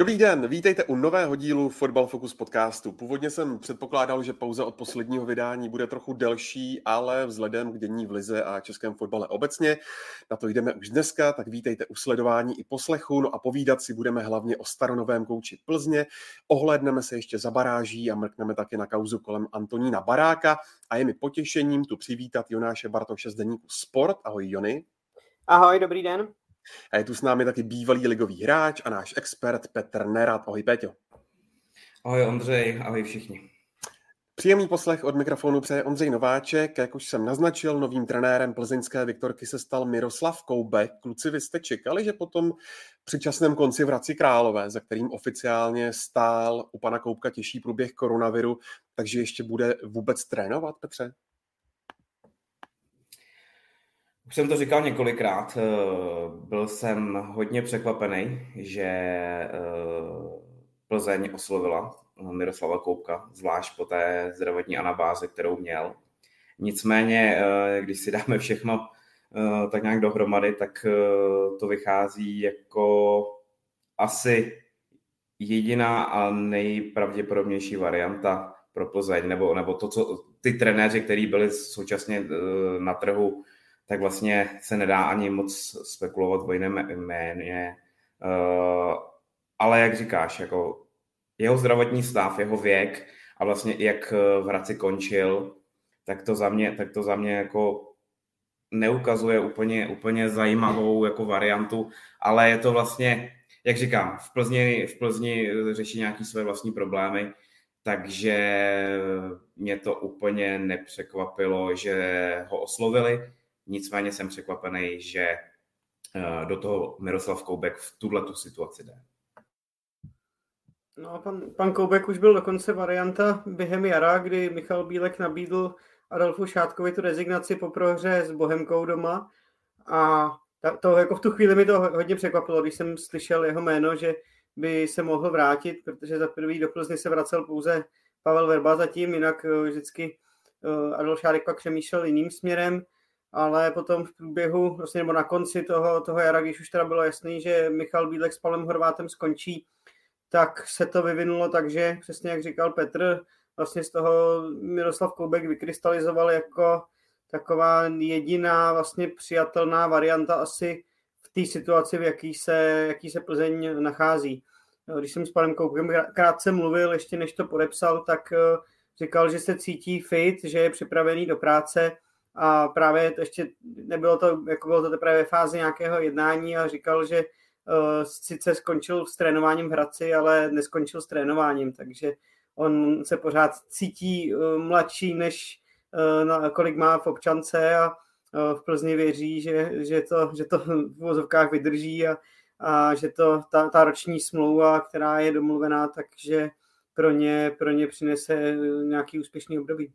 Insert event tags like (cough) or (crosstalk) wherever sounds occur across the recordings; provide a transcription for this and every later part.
Dobrý den, vítejte u nového dílu Football Focus podcastu. Původně jsem předpokládal, že pauza od posledního vydání bude trochu delší, ale vzhledem k dění v Lize a českém fotbale obecně, na to jdeme už dneska, tak vítejte u sledování i poslechu, no a povídat si budeme hlavně o staronovém kouči Plzně, ohlédneme se ještě za baráží a mrkneme taky na kauzu kolem Antonína Baráka a je mi potěšením tu přivítat Jonáše Bartoše z deníku Sport. Ahoj Jony. Ahoj, dobrý den. A je tu s námi taky bývalý ligový hráč a náš expert Petr Nerad. Ahoj Péťo. Ahoj Ondřej, ahoj všichni. Příjemný poslech od mikrofonu přeje Ondřej Nováček. Jak už jsem naznačil, novým trenérem plzeňské Viktorky se stal Miroslav Koubek. Kluci, vy jste čekali, že potom při časném konci vrací Králové, za kterým oficiálně stál u pana Koubka těžší průběh koronaviru, takže ještě bude vůbec trénovat, Petře? Už jsem to říkal několikrát. eh, Byl jsem hodně překvapený, že eh, Plzeň oslovila Miroslava Koupka, zvlášť po té zdravotní anabáze, kterou měl. Nicméně, eh, když si dáme všechno eh, tak nějak dohromady, tak eh, to vychází jako asi jediná a nejpravděpodobnější varianta pro Plzeň, nebo, nebo to, co ty trenéři, kteří byli současně eh, na trhu, tak vlastně se nedá ani moc spekulovat o jiném jméně. Uh, ale jak říkáš, jako jeho zdravotní stav, jeho věk a vlastně jak v Hradci končil, tak to za mě, tak to za mě jako neukazuje úplně, úplně zajímavou jako variantu, ale je to vlastně, jak říkám, v Plzni, v Plzni řeší nějaký své vlastní problémy, takže mě to úplně nepřekvapilo, že ho oslovili. Nicméně jsem překvapený, že eh, do toho Miroslav Koubek v tuhle tu situaci jde. No, pan, pan Koubek už byl dokonce varianta během jara, kdy Michal Bílek nabídl Adolfu Šátkovi tu rezignaci po prohře s Bohemkou doma a ta, to jako v tu chvíli mi to hodně překvapilo, když jsem slyšel jeho jméno, že by se mohl vrátit, protože za prvý do Plzny se vracel pouze Pavel Verba zatím, jinak eh, vždycky eh, Adolf Šádek pak přemýšlel jiným směrem ale potom v průběhu, vlastně nebo na konci toho, toho jara, když už teda bylo jasný, že Michal Bílek s Palem Horvátem skončí, tak se to vyvinulo tak, že přesně jak říkal Petr, vlastně z toho Miroslav Koubek vykrystalizoval jako taková jediná vlastně přijatelná varianta asi v té situaci, v jaký se, jaký se Plzeň nachází. Když jsem s panem Koubkem krátce mluvil, ještě než to podepsal, tak říkal, že se cítí fit, že je připravený do práce, a právě to ještě nebylo to, jako bylo to teprve ve fázi nějakého jednání a říkal, že uh, sice skončil s trénováním v Hradci, ale neskončil s trénováním, takže on se pořád cítí uh, mladší, než uh, na, kolik má v občance a uh, v Plzni věří, že, že, to, že to v vozovkách vydrží a, a že to ta, ta roční smlouva, která je domluvená, takže pro ně, pro ně přinese nějaký úspěšný období.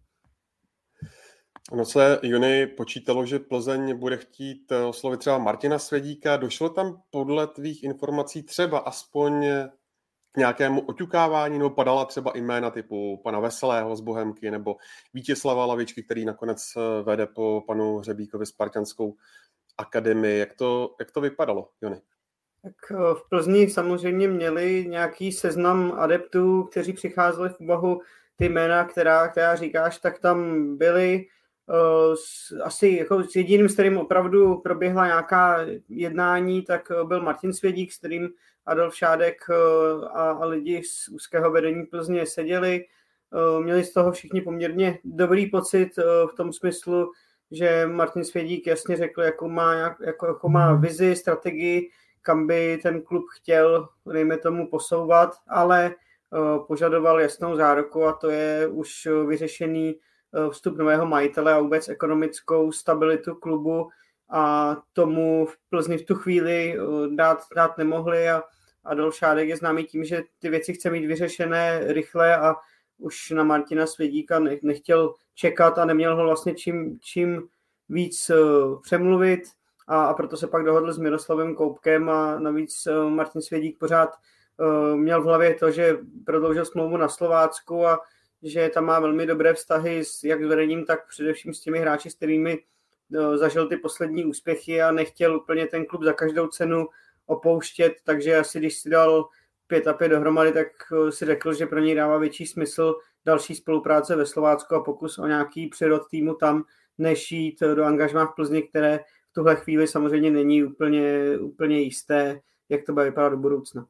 Ono se Juni počítalo, že Plzeň bude chtít eh, oslovit třeba Martina Svědíka. Došlo tam podle tvých informací třeba aspoň k nějakému oťukávání, nebo padala třeba jména typu pana Veselého z Bohemky, nebo Vítězslava Lavičky, který nakonec eh, vede po panu Hřebíkovi Spartanskou akademii. Jak to, jak to vypadalo, Jony? Tak eh, v Plzni samozřejmě měli nějaký seznam adeptů, kteří přicházeli v úvahu ty jména, která, která říkáš, tak tam byly asi jako s jediným, s kterým opravdu proběhla nějaká jednání, tak byl Martin Svědík, s kterým Adolf Šádek a, a lidi z úzkého vedení Plzně seděli. Měli z toho všichni poměrně dobrý pocit v tom smyslu, že Martin Svědík jasně řekl, jakou má, jako, jako má vizi, strategii, kam by ten klub chtěl, dejme tomu, posouvat, ale požadoval jasnou záruku a to je už vyřešený vstup nového majitele a vůbec ekonomickou stabilitu klubu a tomu v Plzni v tu chvíli dát, dát nemohli a Adolf Šádek je známý tím, že ty věci chce mít vyřešené rychle a už na Martina Svědíka nechtěl čekat a neměl ho vlastně čím, čím víc přemluvit a, a proto se pak dohodl s Miroslavem Koupkem a navíc Martin Svědík pořád měl v hlavě to, že prodloužil smlouvu na Slovácku a že tam má velmi dobré vztahy s, jak s vedením, tak především s těmi hráči, s kterými no, zažil ty poslední úspěchy a nechtěl úplně ten klub za každou cenu opouštět, takže asi když si dal pět a pět dohromady, tak eh, si řekl, že pro něj dává větší smysl další spolupráce ve Slovácku a pokus o nějaký přirod týmu tam, než jít do angažmá v Plzni, které v tuhle chvíli samozřejmě není úplně, úplně jisté, jak to bude vypadat do budoucna.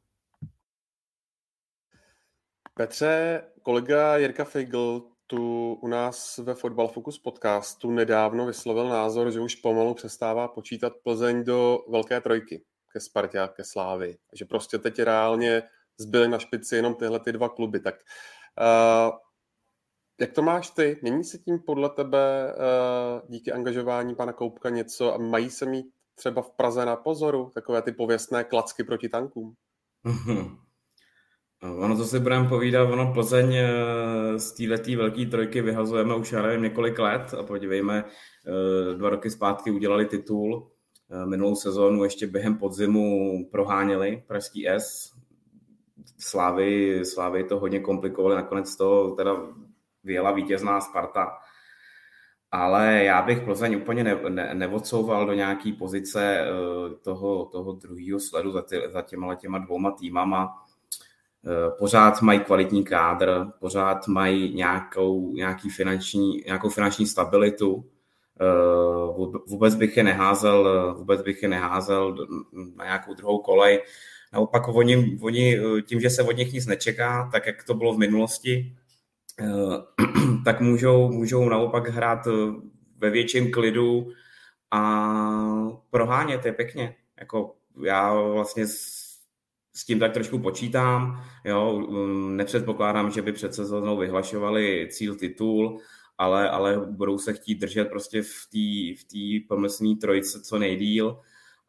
Petře, kolega Jirka Feigl tu u nás ve Fotbal Focus podcastu nedávno vyslovil názor, že už pomalu přestává počítat Plzeň do velké trojky ke Spartě a ke Slávy. Že prostě teď reálně zbyly na špici jenom tyhle ty dva kluby. Tak uh, jak to máš ty? Mění se tím podle tebe uh, díky angažování pana Koupka něco a mají se mít třeba v Praze na pozoru takové ty pověstné klacky proti tankům? (laughs) Ono, co si budeme povídat, ono Plzeň eh, z této velké trojky vyhazujeme už já nevím několik let. A podívejme, eh, dva roky zpátky udělali titul, eh, minulou sezónu ještě během podzimu proháněli Pražský S, Slávy, Slávy to hodně komplikovali, nakonec to teda vyjela vítězná Sparta, ale já bych Plzeň úplně ne, ne, neodsouval do nějaké pozice toho, toho druhého sledu za, ty, za těma, těma dvouma týmama, pořád mají kvalitní kádr, pořád mají nějakou, nějaký finanční, nějakou finanční stabilitu. Eh, vůbec bych je neházel, vůbec bych je neházel na nějakou druhou kolej. Naopak oni, oni tím, že se od nich nic nečeká, tak jak to bylo v minulosti, eh, (clears throat) tak můžou, můžou naopak hrát ve větším klidu a prohánět je pěkně. Jako já vlastně s tím tak trošku počítám. Jo, um, nepředpokládám, že by před sezónou vyhlašovali cíl titul, ale, ale budou se chtít držet prostě v té v tý pomyslné trojice co nejdíl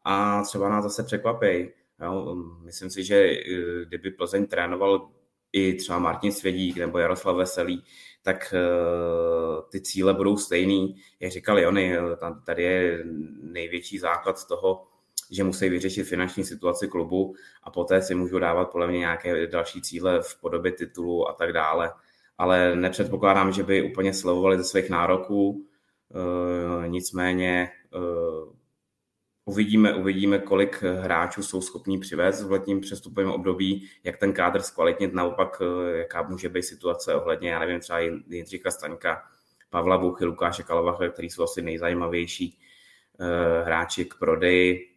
a třeba nás zase překvapej. Jo, um, myslím si, že uh, kdyby Plzeň trénoval i třeba Martin Svědík nebo Jaroslav Veselý, tak uh, ty cíle budou stejný. Jak říkal Jony, tady je největší základ z toho, že musí vyřešit finanční situaci klubu a poté si můžou dávat podle mě nějaké další cíle v podobě titulu a tak dále. Ale nepředpokládám, že by úplně slevovali ze svých nároků. E, nicméně e, uvidíme, uvidíme, kolik hráčů jsou schopní přivést v letním přestupovém období, jak ten kádr zkvalitnit, naopak e, jaká může být situace ohledně, já nevím, třeba Jindřicha Staňka, Pavla Buchy, Lukáše Kalavacha, který jsou asi nejzajímavější hráči k prodeji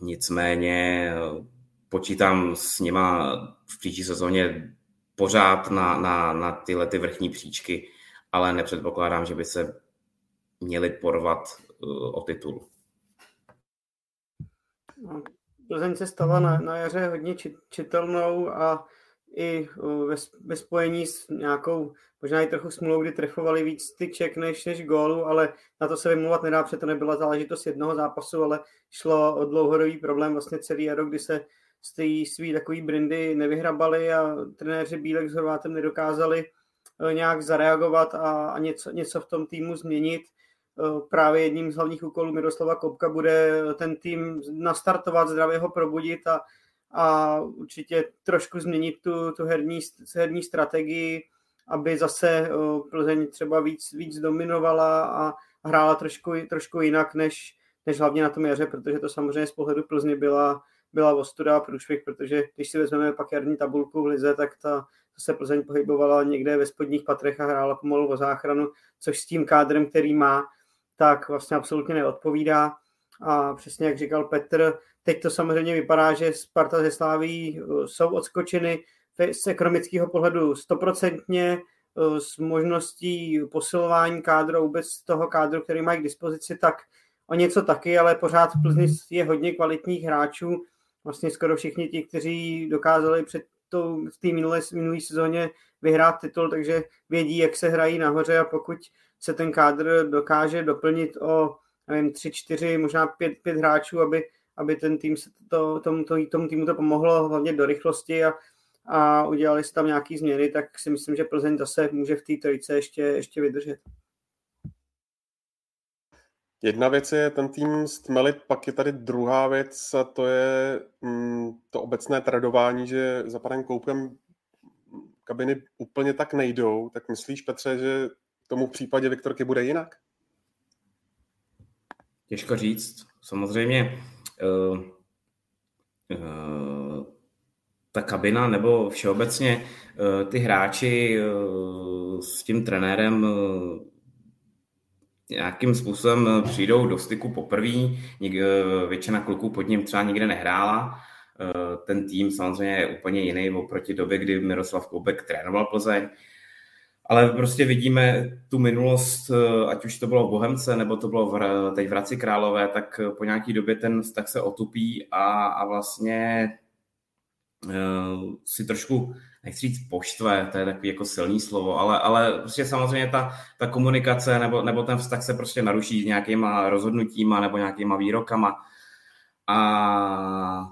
Nicméně eh, počítám s nima v příští sezóně pořád na, na, na tyhle ty vrchní příčky, ale nepředpokládám, že by se měli porvat uh, o titul. No, Plzeň se stala na, na jaře hodně čitelnou a i ve, ve spojení s nějakou, možná i trochu smluvou, kdy trefovali víc tyček než, než gólu, ale na to se vymluvat nedá, protože to nebyla záležitost jednoho zápasu, ale šlo o dlouhodobý problém vlastně celý jaro, kdy se z té svý takový brindy nevyhrabali a trenéři Bílek s Horvátem nedokázali e, nějak zareagovat a, a něco, něco v tom týmu změnit. E, právě jedním z hlavních úkolů Miroslava Kopka bude ten tým nastartovat, zdravě ho probudit a a určitě trošku změnit tu, tu herní, herní strategii, aby zase Plzeň třeba víc, víc dominovala a hrála trošku, trošku jinak, než, než hlavně na tom jaře, protože to samozřejmě z pohledu Plzně byla, byla ostuda a průšvih, protože když si vezmeme pak jarní tabulku v Lize, tak ta se Plzeň pohybovala někde ve spodních patrech a hrála pomalu o záchranu, což s tím kádrem, který má, tak vlastně absolutně neodpovídá. A přesně jak říkal Petr, Teď to samozřejmě vypadá, že Sparta ze Sláví uh, jsou odskočeny z ekonomického pohledu stoprocentně uh, s možností posilování kádru, vůbec toho kádru, který mají k dispozici, tak o něco taky, ale pořád v Plzni je hodně kvalitních hráčů. Vlastně skoro všichni ti, kteří dokázali před tou, v té minulé, minulé sezóně vyhrát titul, takže vědí, jak se hrají nahoře a pokud se ten kádr dokáže doplnit o nevím, tři, čtyři, možná pět, pět hráčů, aby aby ten tým se to, tomu, to, tomu týmu to pomohlo hlavně do rychlosti a, a udělali se tam nějaký změny, tak si myslím, že Plzeň zase může v té trojice ještě, ještě vydržet. Jedna věc je ten tým stmelit, pak je tady druhá věc a to je mm, to obecné tradování, že za panem Koupem kabiny úplně tak nejdou. Tak myslíš, Petře, že tomu v případě Viktorky bude jinak? Těžko říct. Samozřejmě ta kabina nebo všeobecně uh, ty hráči s tím trenérem nějakým způsobem přijdou do styku poprvé. Většina kluků pod ním třeba nikde nehrála. Ten tým samozřejmě je úplně jiný oproti době, kdy Miroslav Koubek trénoval Plzeň ale prostě vidíme tu minulost, eh, ať už to bylo v Bohemce, nebo to bylo v, teď v Hradci Králové, tak po nějaký době ten vztah se otupí a, a vlastně uh, si trošku, nechci říct poštve, to je takový jako silný slovo, ale, ale prostě samozřejmě ta, ta komunikace nebo, nebo ten vztah se prostě naruší nějakýma rozhodnutíma nebo nějakýma výrokama. A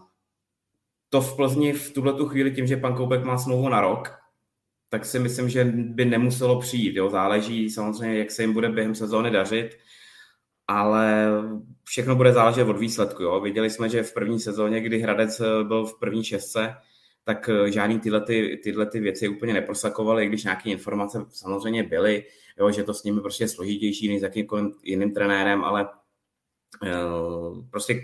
to v Plzni v tuhle chvíli tím, že pan Koubek má smlouvu na rok, tak si myslím, že by nemuselo přijít. Jo? Záleží samozřejmě, jak se jim bude během sezóny dařit, ale všechno bude záležet od výsledku. Jo? Viděli jsme, že v první sezóně, kdy Hradec eh, byl v první šestce, tak eh, žádný tyhle, ty, tyhle ty věci úplně neprosakovaly, když nějaké informace samozřejmě byly, jo, že to s nimi prostě je složitější než s jakýmkoliv jiným trenérem, ale uh, prostě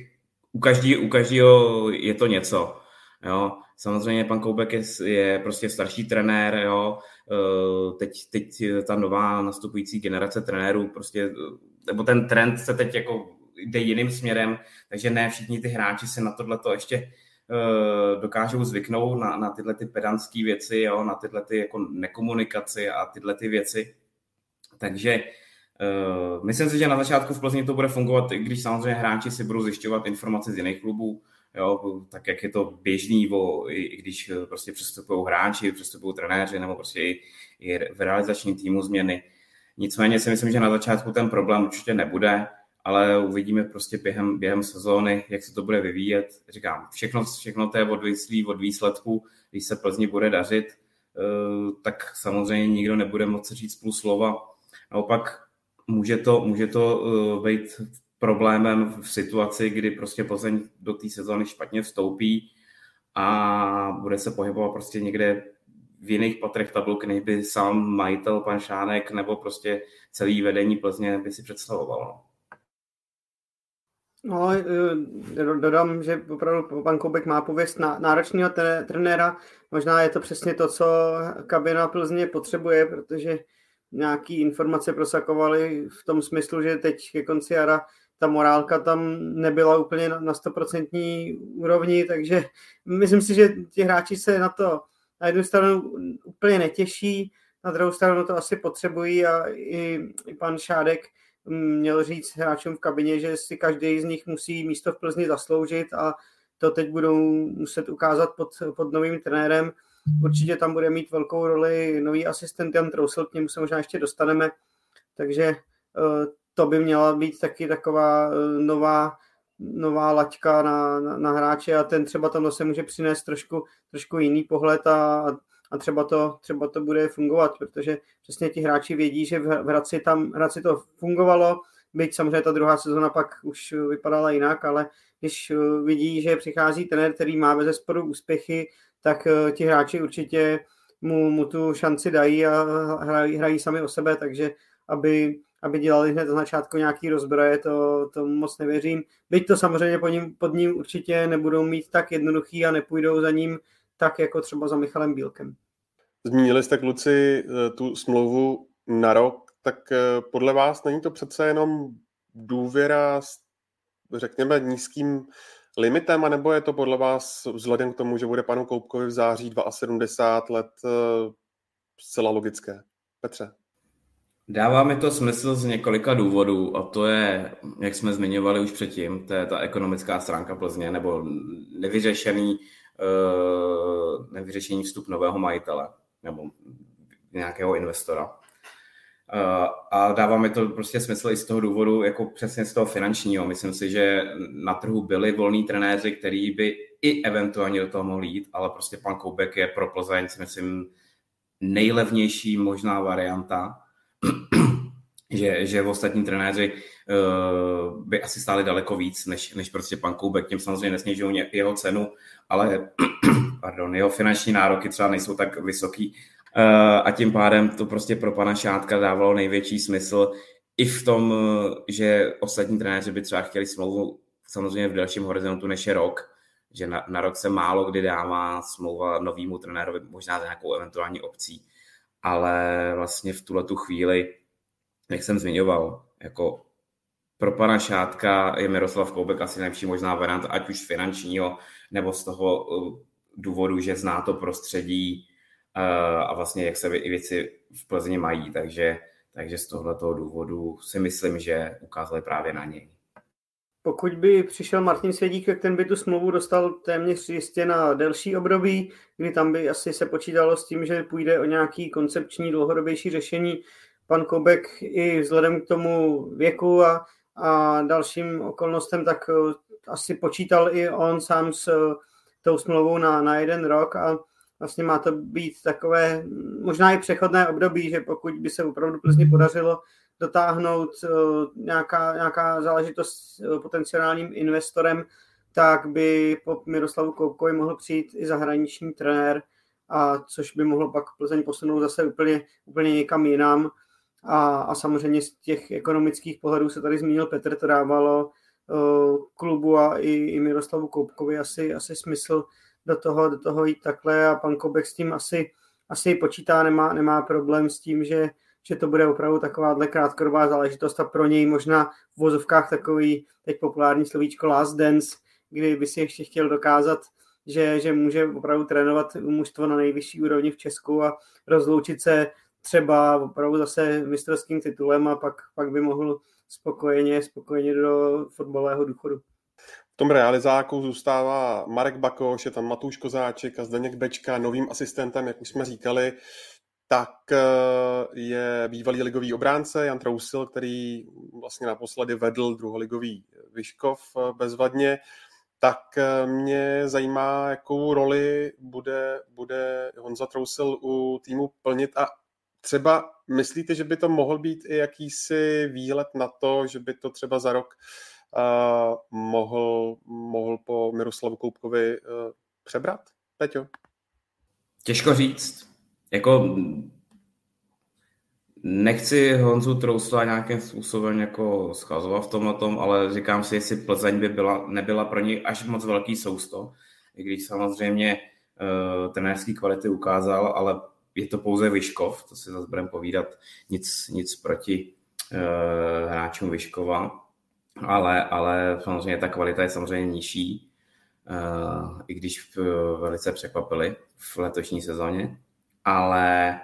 u, každý, u každého je to něco. Jo. Samozřejmě pan Koubek je, je prostě starší trenér, jo. E, teď, teď ta nová nastupující generace trenérů prostě, nebo ten trend se teď jako jde jiným směrem, takže ne všichni ty hráči se na tohle to ještě e, dokážou zvyknout na, na tyhle ty pedantské věci, jo, na tyhle ty jako nekomunikaci a tyhle ty věci. Takže uh, myslím si, že na začátku v Plzni to bude fungovat, i když samozřejmě hráči si budou zjišťovat informace z jiných klubů, jo, tak jak je to běžný, o, i, i když eh, prostě přestupují hráči, přestupují trenéři nebo prostě i, i v realizačním týmu změny. Nicméně si myslím, že na začátku ten problém určitě nebude, ale uvidíme prostě během, během sezóny, jak se to bude vyvíjet. Říkám, všechno, všechno to je odvislý od výsledku, když se Plzni bude dařit, eh, tak samozřejmě nikdo nebude moci říct plus slova. Naopak může to, může to eh, být problémem v situaci, kdy prostě Plzeň do té sezóny špatně vstoupí a bude se pohybovat prostě někde v jiných patrech tabulky, než by sám majitel, pan Šánek, nebo prostě celý vedení Plzně by si představoval. No, no dodám, že opravdu pan Koubek má pověst náročného trenéra. Možná je to přesně to, co kabina Plzně potřebuje, protože nějaký informace prosakovaly v tom smyslu, že teď ke konci jara ta morálka tam nebyla úplně na 100% úrovni, takže myslím si, že ti hráči se na to na jednu stranu úplně netěší, na druhou stranu to asi potřebují a i, i pan Šádek měl říct hráčům v kabině, že si každý z nich musí místo v Plzni zasloužit a to teď budou muset ukázat pod, pod novým trenérem. Určitě tam bude mít velkou roli nový asistent Jan Trousel, k němu se možná ještě dostaneme, takže eh, to by měla být taky taková eh, nová, nová laťka na, na, na hráče a ten třeba tam zase může přinést trošku, trošku jiný pohled a, a třeba, to, třeba to bude fungovat, protože přesně ti hráči vědí, že v Hradci tam Hradci to fungovalo, byť samozřejmě ta druhá sezona pak už vypadala jinak, ale když eh, vidí, že přichází trenér, který má bez sporu úspěchy, tak eh, ti hráči určitě mu, mu tu šanci dají a hrají, hrají sami o sebe, takže aby aby dělali hned na začátku nějaký rozbroje, to, to moc nevěřím. Byť to samozřejmě pod ním, pod ním určitě nebudou mít tak jednoduchý a nepůjdou za ním tak jako třeba za Michalem Bílkem. Zmínili jste kluci eh, tu smlouvu na rok, tak eh, podle vás není to přece jenom důvěra s, řekněme, nízkým limitem, anebo je to podle vás vzhledem k tomu, že bude panu Koupkovi v září 72 let eh, zcela logické? Petře. Dává mi to smysl z několika důvodů a to je, jak jsme zmiňovali už předtím, to je ta ekonomická stránka Plzně nebo nevyřešený, uh, nevyřešený vstup nového majitele nebo nějakého investora. a dává mi to prostě smysl i z toho důvodu, jako přesně z toho finančního. Myslím si, že na trhu byli volní trenéři, který by i eventuálně do toho mohli jít, ale prostě pan Koubek je pro Plzeň, myslím, nejlevnější možná varianta, (clears throat) že, že ostatní trenéři uh, by asi stáli daleko víc, než, než prostě pan Koubek. Tím samozřejmě nesnižují jeho cenu, ale (clears throat) pardon, jeho finanční nároky třeba nejsou tak vysoký, Eh, a tím pádem to prostě pro pana Šátka dávalo největší smysl i v tom, eh, že ostatní trenéři by třeba chtěli smlouvu samozřejmě v delším horizontu než je rok, že na, na rok se málo kdy dává smlouva novýmu trenérovi, možná za nějakou eventuální opcí, ale vlastně v tuhle tu chvíli, jak jsem zmiňoval, jako pro pana Šátka je Miroslav Koubek asi nejlepší možná varianta, ať už finančního, nebo z toho eh, důvodu, že zná to prostředí, a vlastně jak se i věci v Plzni mají, takže, takže z tohoto důvodu si myslím, že ukázali právě na něj. Pokud by přišel Martin Svědík, tak ten by tu smlouvu dostal téměř jistě na delší období, kdy tam by asi se počítalo s tím, že půjde o nějaký koncepční dlouhodobější řešení. Pan Kobek i vzhledem k tomu věku a, a dalším okolnostem, tak eh, asi počítal i on sám s eh, tou smlouvou na, na jeden rok a vlastně má to být takové možná i přechodné období, že pokud by se opravdu Plzni podařilo dotáhnout uh, nějaká, nějaká záležitost s uh, potenciálním investorem, tak by po Miroslavu Koupkovi mohl přijít i zahraniční trenér, a což by mohlo pak Plzeň posunout zase úplně, úplně někam jinam. A, a samozřejmě z těch ekonomických pohledů se tady zmínil Petr, to dávalo uh, klubu a i, i Miroslavu Koupkovi asi, asi smysl do toho, do toho jít takhle a pan Kobek s tím asi, asi počítá, nemá, nemá problém s tím, že, že to bude opravdu takováhle krátkodobá záležitost a pro něj možná v vozovkách takový teď populární slovíčko last dance, kdy by si ještě chtěl dokázat, že, že může opravdu trénovat mužstvo na nejvyšší úrovni v Česku a rozloučit se třeba opravdu zase mistrovským titulem a pak, pak by mohl spokojeně, spokojeně do fotbalového důchodu. V tom realizáku zůstává Marek Bakoš, je tam Matouš Kozáček a Zdeněk Bečka novým asistentem, jak už jsme říkali, tak eh, je bývalý ligový obránce Jan Trousil, který vlastně naposledy vedl druholigový Vyškov eh, bezvadně. Tak eh, mě zajímá, jakou roli bude, bude Honza Trousil u týmu plnit a třeba myslíte, že by to mohl být i jakýsi výlet na to, že by to třeba za rok uh, mohl, mohl po Miroslavu Koupkovi uh, přebrat, Peťo? Těžko říct. Jako nechci Honzu Trousla nějakým způsobem jako schazovat v tomhle tom, ale říkám si, jestli Plzeň by byla, nebyla pro něj až moc velký sousto, i když samozřejmě uh, trenérský kvality ukázal, ale je to pouze Vyškov, to si zase budeme povídat, nic, nic proti uh, hráčům Vyškova, ale, ale samozřejmě ta kvalita je samozřejmě nižší, uh, i když velice překvapili v letošní sezóně, ale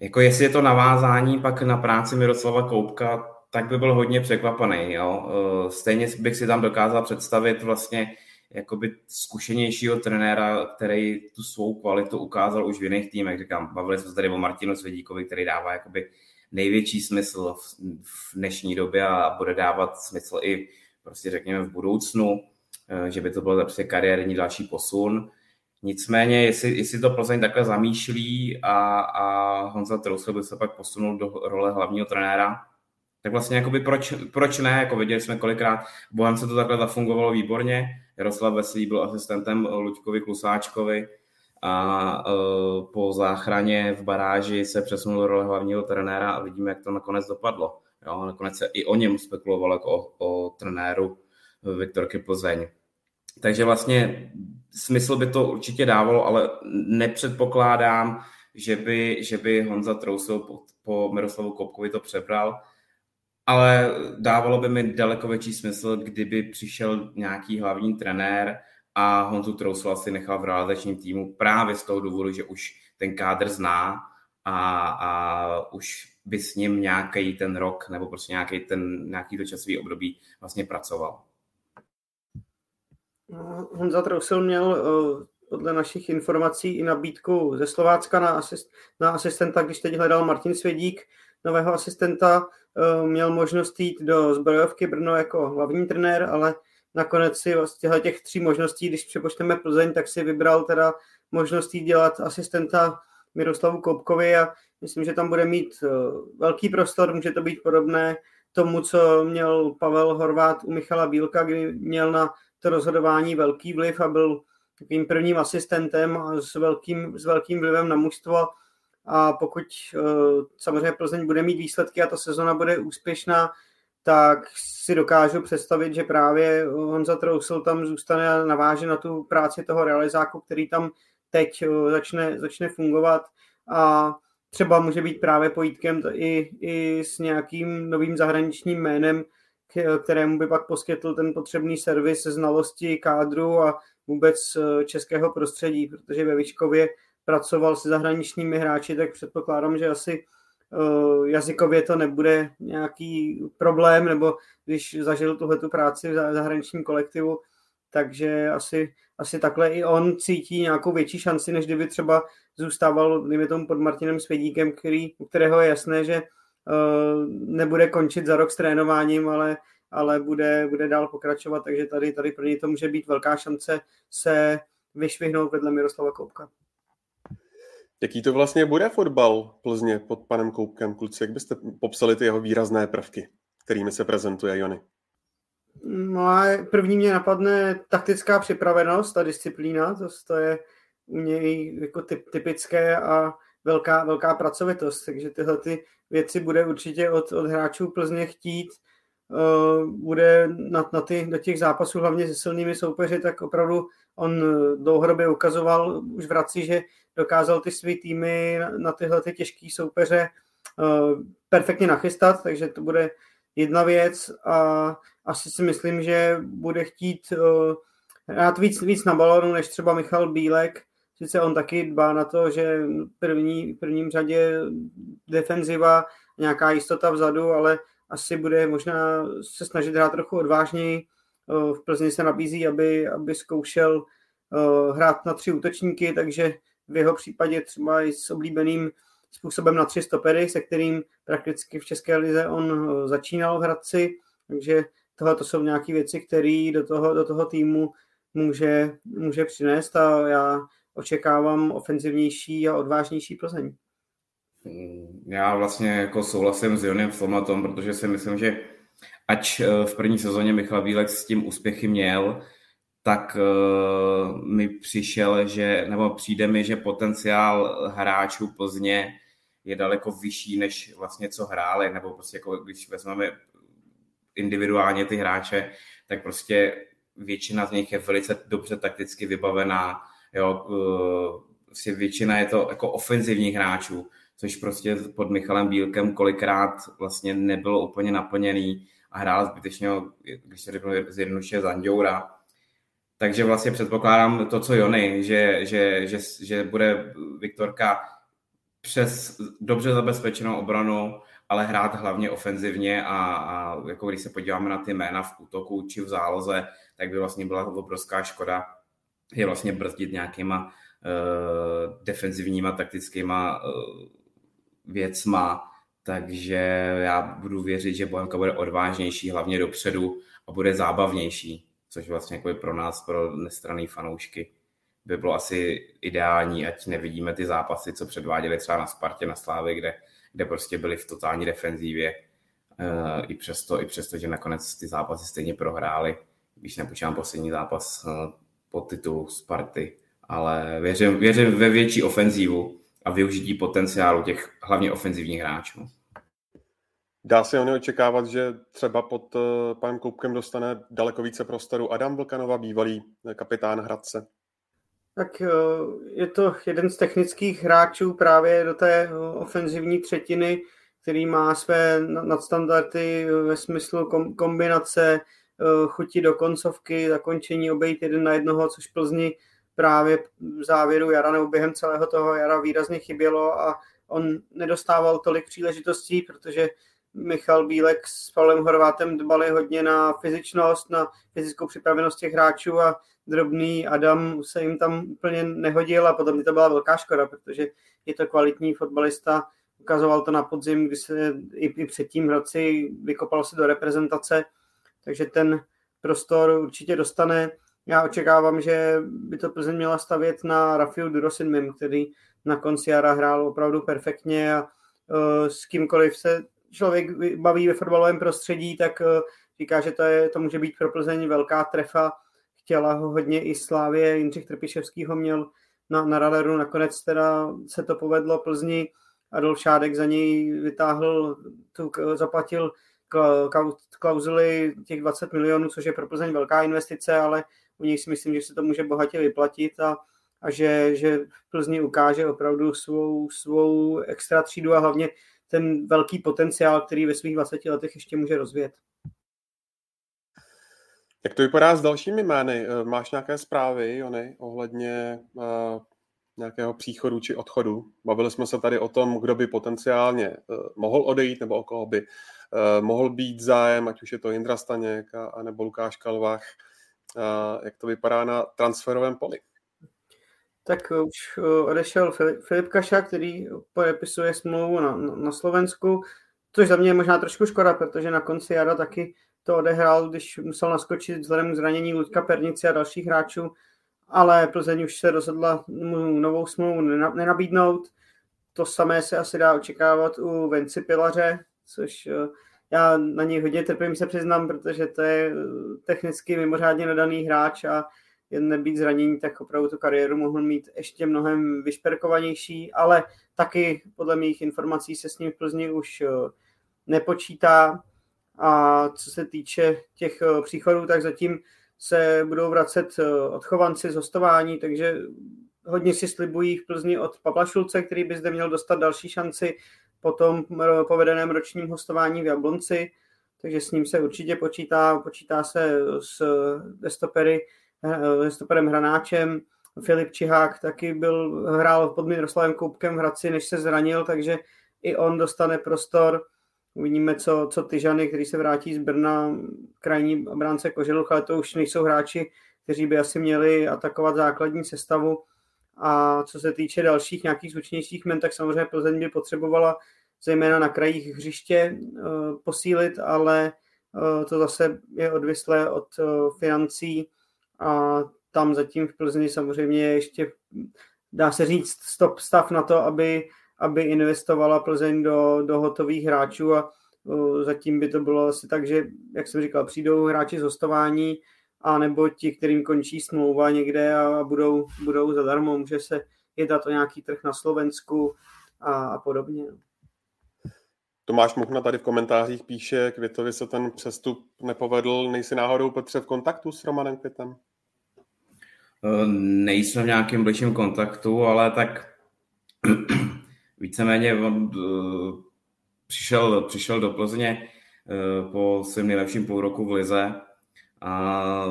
jako jestli je to navázání pak na práci Miroslava Koupka, tak by byl hodně překvapený. Jo? Uh, stejně bych si tam dokázal představit vlastně jakoby zkušenějšího trenéra, který tu svou kvalitu ukázal už v jiných týmech. Říkám, bavili jsme se tady o Martinu Svědíkovi, který dává jakoby největší smysl v, dnešní době a bude dávat smysl i prostě řekněme v budoucnu, eh, že by to byl prostě kariérní další posun. Nicméně, jestli, jestli to Plzeň takhle zamýšlí a, a Honza Trousel by se pak posunul do role hlavního trenéra, tak vlastně jakoby proč, proč ne, jako viděli jsme kolikrát, v se to takhle zafungovalo výborně, Jaroslav Veselý byl asistentem Luďkovi Klusáčkovi, a uh, po záchraně v baráži se přesunul do role hlavního trenéra a vidíme, jak to nakonec dopadlo. Jo, nakonec se i o něm spekulovalo jako o, o trenéru Viktorky Plzeň. Takže vlastně smysl by to určitě dávalo, ale nepředpokládám, že by, že by Honza Trousil po, po Miroslavu Kopkovi to přebral, ale dávalo by mi daleko větší smysl, kdyby přišel nějaký hlavní trenér, a Honzu Trouslu asi nechal v realizačním týmu právě z toho důvodu, že už ten kádr zná a, a už by s ním nějaký ten rok nebo prostě nějaký, ten, nějaký to časový období vlastně pracoval. No, Honza Trousil měl eh, podle našich informací i nabídku ze Slovácka na, asist, na asistenta, když teď hledal Martin Svědík. nového asistenta, měl možnost jít do zbrojovky Brno jako hlavní trenér, ale nakonec si z těch tří možností, když přepočteme Plzeň, tak si vybral teda možnost jít dělat asistenta Miroslavu Koupkovi a myslím, že tam bude mít velký prostor, může to být podobné tomu, co měl Pavel Horvát u Michala Bílka, kdy měl na to rozhodování velký vliv a byl takovým prvním asistentem s velkým, s velkým vlivem na mužstvo. A pokud uh, samozřejmě Plzeň bude mít výsledky a ta sezona bude úspěšná, tak si dokážu představit, že právě Honza Trousel tam zůstane a naváže na tu práci toho realizáku, který tam teď uh, začne, začne fungovat. A třeba může být právě pojítkem i, i s nějakým novým zahraničním jménem, kterému by pak poskytl ten potřebný servis znalosti kádru a vůbec eh, českého prostředí, protože ve Vyškově pracoval se zahraničními hráči, tak předpokládám, že asi eh, jazykově to nebude nějaký problém, nebo když zažil tuhletu práci v zahraničním kolektivu, takže asi, asi takhle i on cítí nějakou větší šanci, než kdyby třeba zůstával, dejme tomu, pod Martinem Svědíkem, který, u kterého je jasné, že nebude končit za rok s trénováním, ale, ale bude, bude dál pokračovat, takže tady, tady pro něj to může být velká šance se vyšvihnout vedle Miroslava Koupka. Jaký to vlastně bude fotbal Plzně pod panem Koupkem, kluci? Jak byste popsali ty jeho výrazné prvky, kterými se prezentuje Jony? No a první mě napadne taktická připravenost a disciplína, to, to je u něj jako typ, typické a velká, velká pracovitost, takže tyhle ty věci bude určitě od, od hráčů Plzně chtít, uh, bude na, na ty, do těch zápasů hlavně se silnými soupeři, tak opravdu on dlouhodobě ukazoval už v Raci, že dokázal ty své týmy na, na tyhle ty těžké soupeře uh, perfektně nachystat, takže to bude jedna věc a asi si myslím, že bude chtít hrát víc, víc na balonu, než třeba Michal Bílek. Sice on taky dbá na to, že první, prvním řadě defenziva, nějaká jistota vzadu, ale asi bude možná se snažit hrát trochu odvážněji. Uh, v Plzni se nabízí, aby, aby zkoušel uh, hrát na tři útočníky, takže v jeho případě třeba i s oblíbeným způsobem na tři stopery, se kterým prakticky v České lize on začínal v Hradci, takže tohle to jsou nějaké věci, které do toho, do toho týmu může, může přinést a já očekávám ofenzivnější a odvážnější Plzeň. Já vlastně jako souhlasím s Jonem v tom, protože si myslím, že ač eh, v první sezóně Michal Bílek s tím úspěchy měl, tak uh, mi přišel, že, nebo přijde mi, že potenciál hráčů Plzně je daleko vyšší, než vlastně co hráli, nebo prostě jako když vezmeme individuálně ty hráče, tak prostě většina z nich je velice dobře takticky vybavená, jo, prostě většina je to jako ofenzivních hráčů, což prostě pod Michalem Bílkem kolikrát vlastně nebylo úplně naplněný a hrál zbytečně, když se řeknu zjednodušeně Zanděura. Takže vlastně předpokládám to, co Jony, že, že, že, že bude Viktorka přes dobře zabezpečenou obranu, ale hrát hlavně ofenzivně a, a jako když se podíváme na ty jména v útoku či v záloze, tak by vlastně byla obrovská škoda je vlastně brzdit nějakýma uh, defenzivníma taktickýma uh, věcma, takže já budu věřit, že Bohemka bude odvážnější hlavně dopředu a bude zábavnější, což vlastně jako pro nás, pro nestraný fanoušky, by bylo asi ideální, ať nevidíme ty zápasy, co předváděli třeba na Spartě, na Slávě, kde kde prostě byli v totální defenzívě. Uh, I přesto, i přesto, že nakonec ty zápasy stejně prohráli, když nepočítám poslední zápas pod titulu Sparty, ale věřím, věřím ve větší ofenzívu a využití potenciálu těch hlavně ofenzivních hráčů. Dá se oni očekávat, že třeba pod uh, panem Koupkem dostane daleko více prostoru Adam Vlkanova, bývalý kapitán Hradce? tak eh, je to jeden z technických hráčů právě do té eh, ofenzivní třetiny, který má své nadstandardy ve smyslu kombinace, eh, chuti do koncovky, zakončení obejít jeden na jednoho, což Plzni právě v závěru jara nebo během celého toho jara výrazně chybělo a on nedostával tolik příležitostí, protože Michal Bílek s Pavlem Horvátem dbali hodně na fyzičnost, na fyzickou připravenost těch hráčů a drobný Adam se jim tam úplně nehodil a potom by to byla velká škoda, protože je to kvalitní fotbalista. Ukazoval to na podzim, kdy se i, i předtím Hradci vykopal se do reprezentace, takže ten prostor určitě dostane. Já očekávám, že by to Plzeň měla stavět na Rafiu Durosinmim, který na konci jara hrál opravdu perfektně a uh, s kýmkoliv se člověk baví ve fotbalovém prostředí, tak uh, říká, že to, je, to může být pro Plzeň velká trefa. Chtěla ho hodně i Slávě, Jindřich Trpiševský ho měl na, na radaru, nakonec teda se to povedlo Plzni, Adolf Šádek za něj vytáhl, tu, zaplatil klauzuly těch 20 milionů, což je pro Plzeň velká investice, ale u něj si myslím, že se to může bohatě vyplatit a, a že, že Plzni ukáže opravdu svou, svou extra třídu a hlavně ten velký potenciál, který ve svých 20 letech ještě může rozvíjet. Jak to vypadá s dalšími jmény? Eh, máš nějaké zprávy, Jony, ohledně uh, nějakého příchodu či odchodu? Bavili jsme se tady o tom, kdo by potenciálně uh, mohl odejít, nebo o koho by mohl být zájem, ať už je to Jindra Staněk a, a nebo Lukáš Kalvach. Uh, jak to vypadá na transferovém poli? Tak už odešel Filip Kaša, který podepisuje smlouvu na, na Slovensku, což za mě je možná trošku škoda, protože na konci jara taky to odehrál, když musel naskočit vzhledem k zranění Ludka Pernici a dalších hráčů, ale Plzeň už se rozhodla mu novou smlouvu nenabídnout. To samé se asi dá očekávat u Venci Pilaře, což eh, já na něj hodně trpím, se přiznám, protože to je eh, technicky mimořádně nadaný hráč a jen nebýt zranění, tak opravdu tu kariéru mohl mít ještě mnohem vyšperkovanější, ale taky podle mých informací se s ním v Plzni už eh, nepočítá. A co se týče těch příchodů, tak zatím se budou vracet odchovanci z hostování, takže hodně si slibují v Plzni od Pavla Šulce, který by zde měl dostat další šanci po tom eh, povedeném ročním hostování v Jablonci, takže s ním se určitě počítá, počítá se s destopery, destoperem Hranáčem, Filip Čihák taky byl, hrál pod Miroslavem Koupkem v Hradci, než se zranil, takže i on dostane prostor. Uvidíme, co, co Tyžany, který se vrátí z Brna, krajní bránce Koželuch, ale to už nejsou hráči, kteří by asi měli atakovat základní sestavu. A co se týče dalších nějakých zvučnějších men, tak samozřejmě Plzeň by potřebovala zejména na krajích hřiště uh, posílit, ale uh, to zase je odvislé od uh, financí. A tam zatím v Plzni samozřejmě ještě dá se říct stop stav na to, aby aby investovala Plzeň do, do hotových hráčů. A zatím by to bylo asi tak, že, jak jsem říkal, přijdou hráči z hostování a nebo ti, kterým končí smlouva někde a budou, budou zadarmo, může se jednat o nějaký trh na Slovensku a, a podobně. Tomáš Muchna tady v komentářích píše, Květovi se ten přestup nepovedl. Nejsi náhodou, Petře, v kontaktu s Romanem Květem? Nejsme v nějakém bližším kontaktu, ale tak (clears throat) víceméně on uh, přišel, přišel do Plzně uh, po svém nejlepším půl roku v Lize a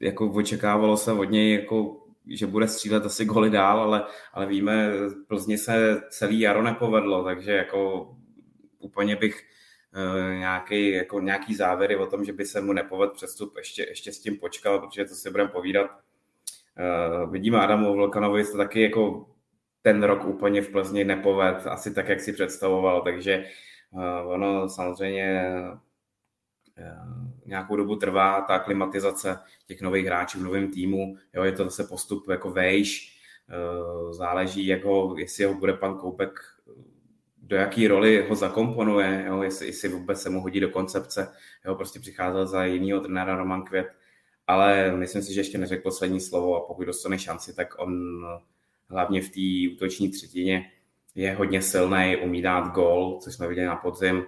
jako očekávalo se od něj, jako, že bude střílet asi goly dál, ale, ale víme, Plzni se celý jaro nepovedlo, takže jako úplně bych uh, nějaký, jako nějaký závěry o tom, že by se mu nepovedl přestup, ještě, ještě s tím počkal, protože to si budeme povídat. Uh, vidíme Adamu Vlkanovi, to taky jako ten rok úplně v Plzni nepoved, asi tak, jak si představoval, takže uh, ono samozřejmě nějakou dobu trvá ta klimatizace těch nových hráčů v novém týmu, jo, je to zase postup jako vejš, uh, záleží, jako, jestli ho bude pan Koupek do jaký roli ho zakomponuje, jo, jestli, jestli vůbec se mu hodí do koncepce, jo, prostě přicházel za jinýho trenéra Roman Květ, ale myslím si, že ještě neřekl poslední slovo a pokud dostane šanci, tak on hlavně v té útoční třetině je hodně silný, umí dát gol, což jsme viděli na podzim.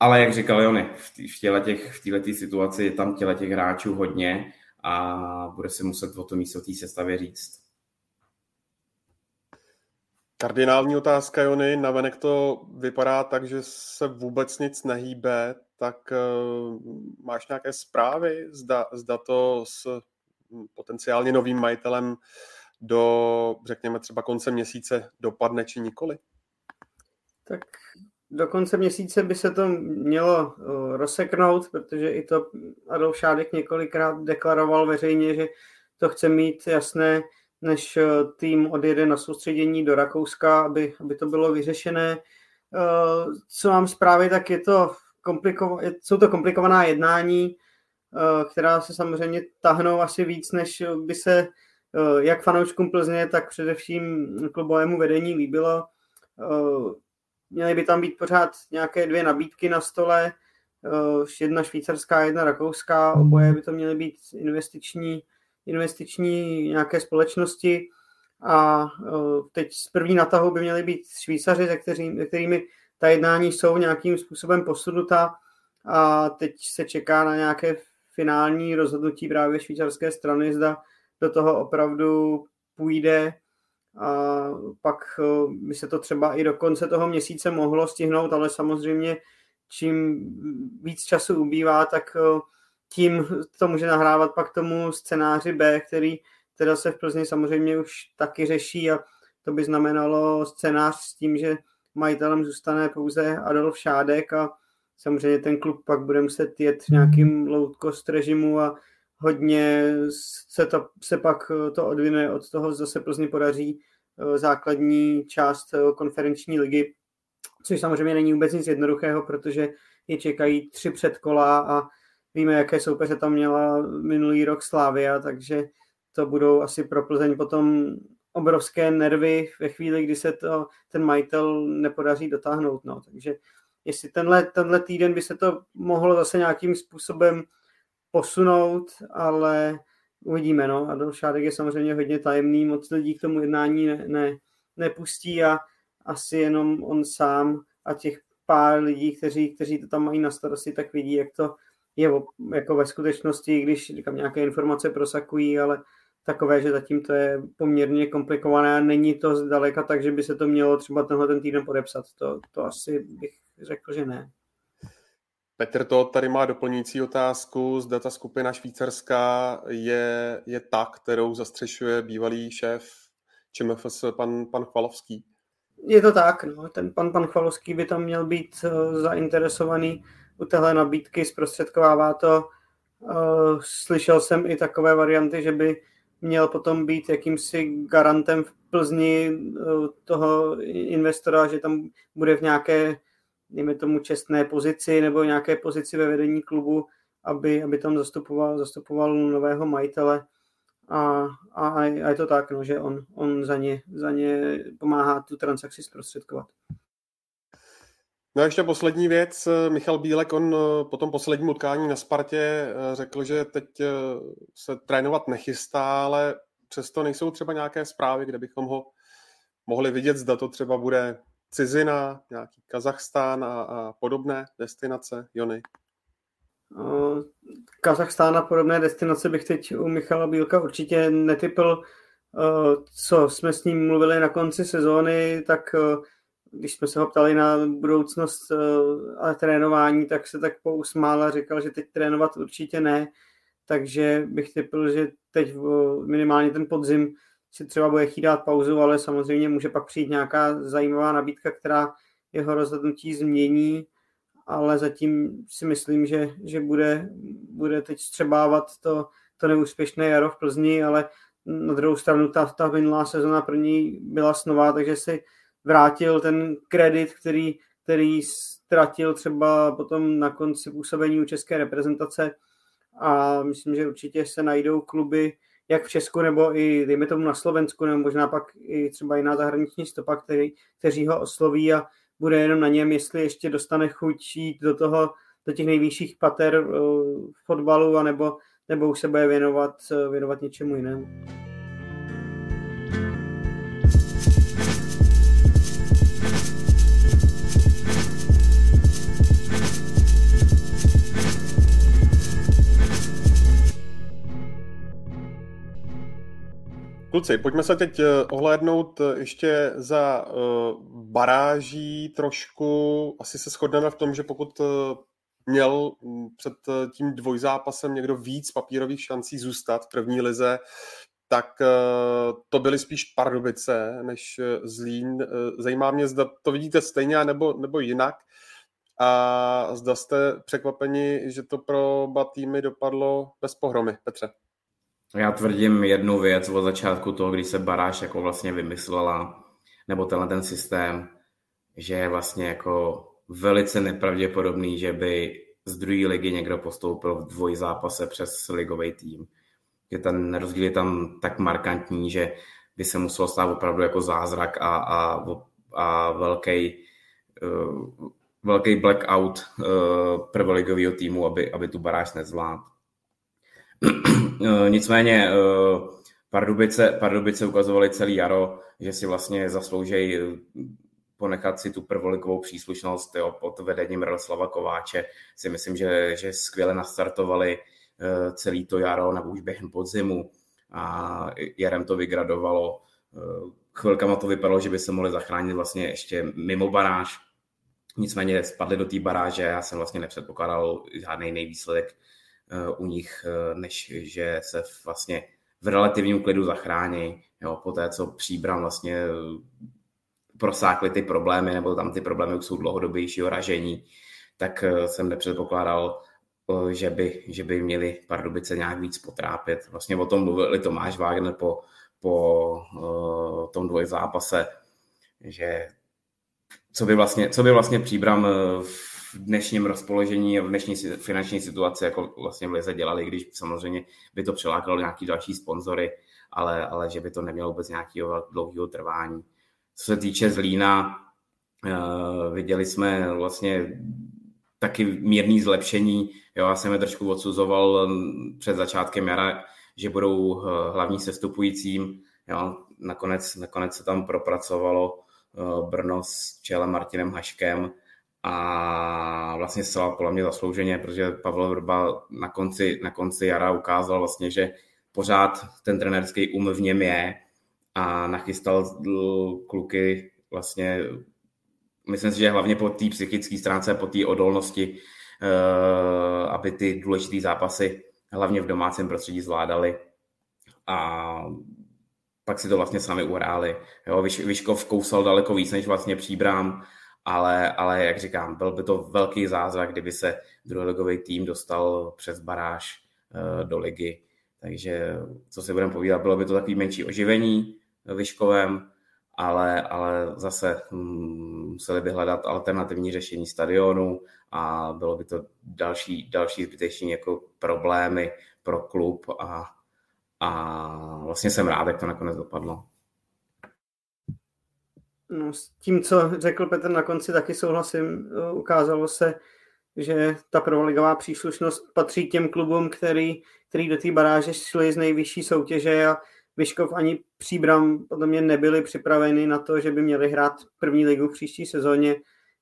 Ale jak říkal Jony, v této těch, v situaci je tam těle těch hráčů hodně a bude si muset o to místo té sestavě říct. Kardinální otázka, Jony. Navenek to vypadá tak, že se vůbec nic nehýbe, tak uh, máš nějaké zprávy? Zda, zda to s potenciálně novým majitelem do, řekněme, třeba konce měsíce dopadne či nikoli? Tak do konce měsíce by se to mělo rozseknout, protože i to Adolf Šádek několikrát deklaroval veřejně, že to chce mít jasné než tým odjede na soustředění do Rakouska, aby, aby to bylo vyřešené. Co mám zprávy, tak je to komplikované, jsou to komplikovaná jednání, která se samozřejmě tahnou asi víc, než by se jak fanouškům Plzně, tak především klubovému vedení líbilo. Měly by tam být pořád nějaké dvě nabídky na stole, jedna švýcarská, jedna rakouská, oboje by to měly být investiční, investiční nějaké společnosti. A teď z první natahu by měly být Švýcaři, se, kterými, kterými ta jednání jsou nějakým způsobem posunuta a teď se čeká na nějaké finální rozhodnutí právě švýcarské strany, zda do toho opravdu půjde a pak eh, by se to třeba i do konce toho měsíce mohlo stihnout, ale samozřejmě čím víc času ubývá, tak eh, tím to může nahrávat pak tomu scénáři B, který teda se v Plzni samozřejmě už taky řeší a to by znamenalo scénář s tím, že majitelem zůstane pouze Adolf Šádek a samozřejmě ten klub pak bude muset jet v nějakým low cost režimu a hodně se, to, se pak to odvine od toho, zase Plzni podaří eh, základní část eh, konferenční ligy, což samozřejmě není vůbec nic jednoduchého, protože je čekají tři předkola a víme, jaké soupeře tam měla minulý rok Slávia, takže to budou asi pro Plzeň potom obrovské nervy ve chvíli, kdy se to ten majitel nepodaří dotáhnout. No. Takže jestli tenhle, tenhle týden by se to mohlo zase nějakým způsobem posunout, ale uvidíme. No. Adolf Šádek je samozřejmě hodně tajemný, moc lidí k tomu jednání ne, ne, nepustí a asi jenom on sám a těch pár lidí, kteří, kteří to tam mají na starosti, tak vidí, jak to je jako ve skutečnosti, když říkám, nějaké informace prosakují, ale takové, že zatím to je poměrně komplikované a není to zdaleka tak, že by se to mělo třeba tenhle ten týden podepsat. To, to asi bych řekl, že ne. Petr to tady má doplňující otázku. Zda ta skupina švýcarská je, je ta, kterou zastřešuje bývalý šéf ČMFS pan, pan Chvalovský. Je to tak, no. ten pan, pan Chvalovský by tam měl být uh, zainteresovaný u téhle nabídky, zprostředkovává to. Uh, slyšel jsem i takové varianty, že by měl potom být jakýmsi garantem v Plzni uh, toho investora, že tam bude v nějaké dejme tomu, čestné pozici nebo nějaké pozici ve vedení klubu, aby, aby tam zastupoval, zastupoval nového majitele. A, a, a je to tak, no, že on, on za, ně, za ně pomáhá tu transakci zprostředkovat. No a ještě poslední věc. Michal Bílek, on po tom posledním utkání na Spartě eh, řekl, že teď eh, se trénovat nechystá, ale přesto nejsou třeba nějaké zprávy, kde bychom ho mohli vidět, zda to třeba bude cizina, nějaký Kazachstán a, a podobné destinace, Jony? Kazachstán a podobné destinace bych teď u Michala Bílka určitě netypl. Co jsme s ním mluvili na konci sezóny, tak když jsme se ho ptali na budoucnost a trénování, tak se tak pousmál a říkal, že teď trénovat určitě ne. Takže bych typil, že teď minimálně ten podzim si třeba bude chtít dát pauzu, ale samozřejmě může pak přijít nějaká zajímavá nabídka, která jeho rozhodnutí změní, ale zatím si myslím, že, že bude, bude teď střebávat to, to neúspěšné jaro v Plzni, ale na druhou stranu ta, ta minulá sezona pro ní byla snová, takže si vrátil ten kredit, který, který ztratil třeba potom na konci působení u české reprezentace. A myslím, že určitě se najdou kluby, jak v Česku nebo i, dejme tomu, na Slovensku, nebo možná pak i třeba jiná zahraniční stopa, který, kteří ho osloví a bude jenom na něm, jestli ještě dostane chuť jít do toho, do těch nejvyšších pater v fotbalu, anebo, nebo už se bude věnovat, věnovat něčemu jinému. Kluci, pojďme se teď eh, ohlédnout eh, ještě za uh, baráží trošku. Asi se shodneme v tom, že pokud měl mm, před tím dvojzápasem někdo víc papírových šancí zůstat v první lize, tak to byly spíš Pardubice než Zlín. Zajímá mě, zda to vidíte stejně nebo, nebo jinak. A zda jste překvapeni, že to pro oba týmy dopadlo bez pohromy, Petře? Já tvrdím jednu věc od začátku toho, když se Baráš jako vlastně vymyslela, nebo tenhle ten systém, že je vlastně jako velice nepravděpodobný, že by z druhé ligy někdo postoupil v dvojzápase přes ligový tým. Že ten rozdíl je tam tak markantní, že by se muselo stát opravdu jako zázrak a, a, a velký, uh, velký blackout uh, prvoligového týmu, aby, aby tu baráž nezvládl. Uh, (clears throat) nicméně uh, Pardubice, Pardubice ukazovali celý jaro, že si vlastně zasloužejí ponechat si tu prvolikovou příslušnost jo, pod vedením Miroslava Kováče. Si myslím, že, že skvěle nastartovali celý to jaro, nebo už během podzimu a jarem to vygradovalo. Chvilkama to vypadalo, že by se mohli zachránit vlastně ještě mimo baráž. Nicméně spadli do té baráže, já jsem vlastně nepředpokládal žádný jiný výsledek u nich, než že se vlastně v relativním klidu zachrání. Jo, po té, co příbram vlastně prosákly ty problémy, nebo tam ty problémy už jsou dlouhodobějšího ražení, tak eh, jsem nepředpokládal, eh, že by, že by měli Pardubice nějak víc potrápit. Vlastně o tom mluvili Tomáš Wagner po, po tom dvojzápase, že co by vlastně, co by vlastně příbram v dnešním rozpoložení a v dnešní finanční situaci jako vlastně v Lize dělali, když samozřejmě by to přilákalo nějaký další sponzory, ale, ale že by to nemělo vůbec nějakého dlouhého trvání. Co se týče Zlína, uh, viděli jsme vlastně taky mírný zlepšení. Jo, já jsem je trošku odsuzoval před začátkem jara, že budou uh, hlavní sestupujícím. Jo, nakonec, nakonec se tam propracovalo uh, Brno s čelem Martinem Haškem a vlastně zcela podle mě zaslouženě, protože Pavel Vrba na konci, na konci jara ukázal vlastně, že pořád ten trenerský um v něm je a nachystal kluky vlastně, myslím si, že hlavně po té psychické stránce, po té odolnosti, eh, aby ty důležité zápasy hlavně v domácím prostředí zvládali a pak si to vlastně sami uhráli. Jo, Vyš, Vyškov kousal daleko víc než vlastně příbrám, ale, ale jak říkám, byl by to velký zázrak, kdyby se druholigový tým dostal přes baráž uh, do ligy. Takže co si budeme povídat, bylo by to takový menší oživení, Vyškovem, ale, ale zase hm, museli by hledat alternativní řešení stadionu a bylo by to další, další zbyteční jako problémy pro klub a, a vlastně jsem rád, jak to nakonec dopadlo. No, s tím, co řekl Petr na konci, taky souhlasím. Ukázalo se, že ta prvoligová příslušnost patří těm klubům, který, který do té baráže šli z nejvyšší soutěže a Vyškov ani Příbram podle mě nebyli připraveni na to, že by měli hrát první ligu v příští sezóně,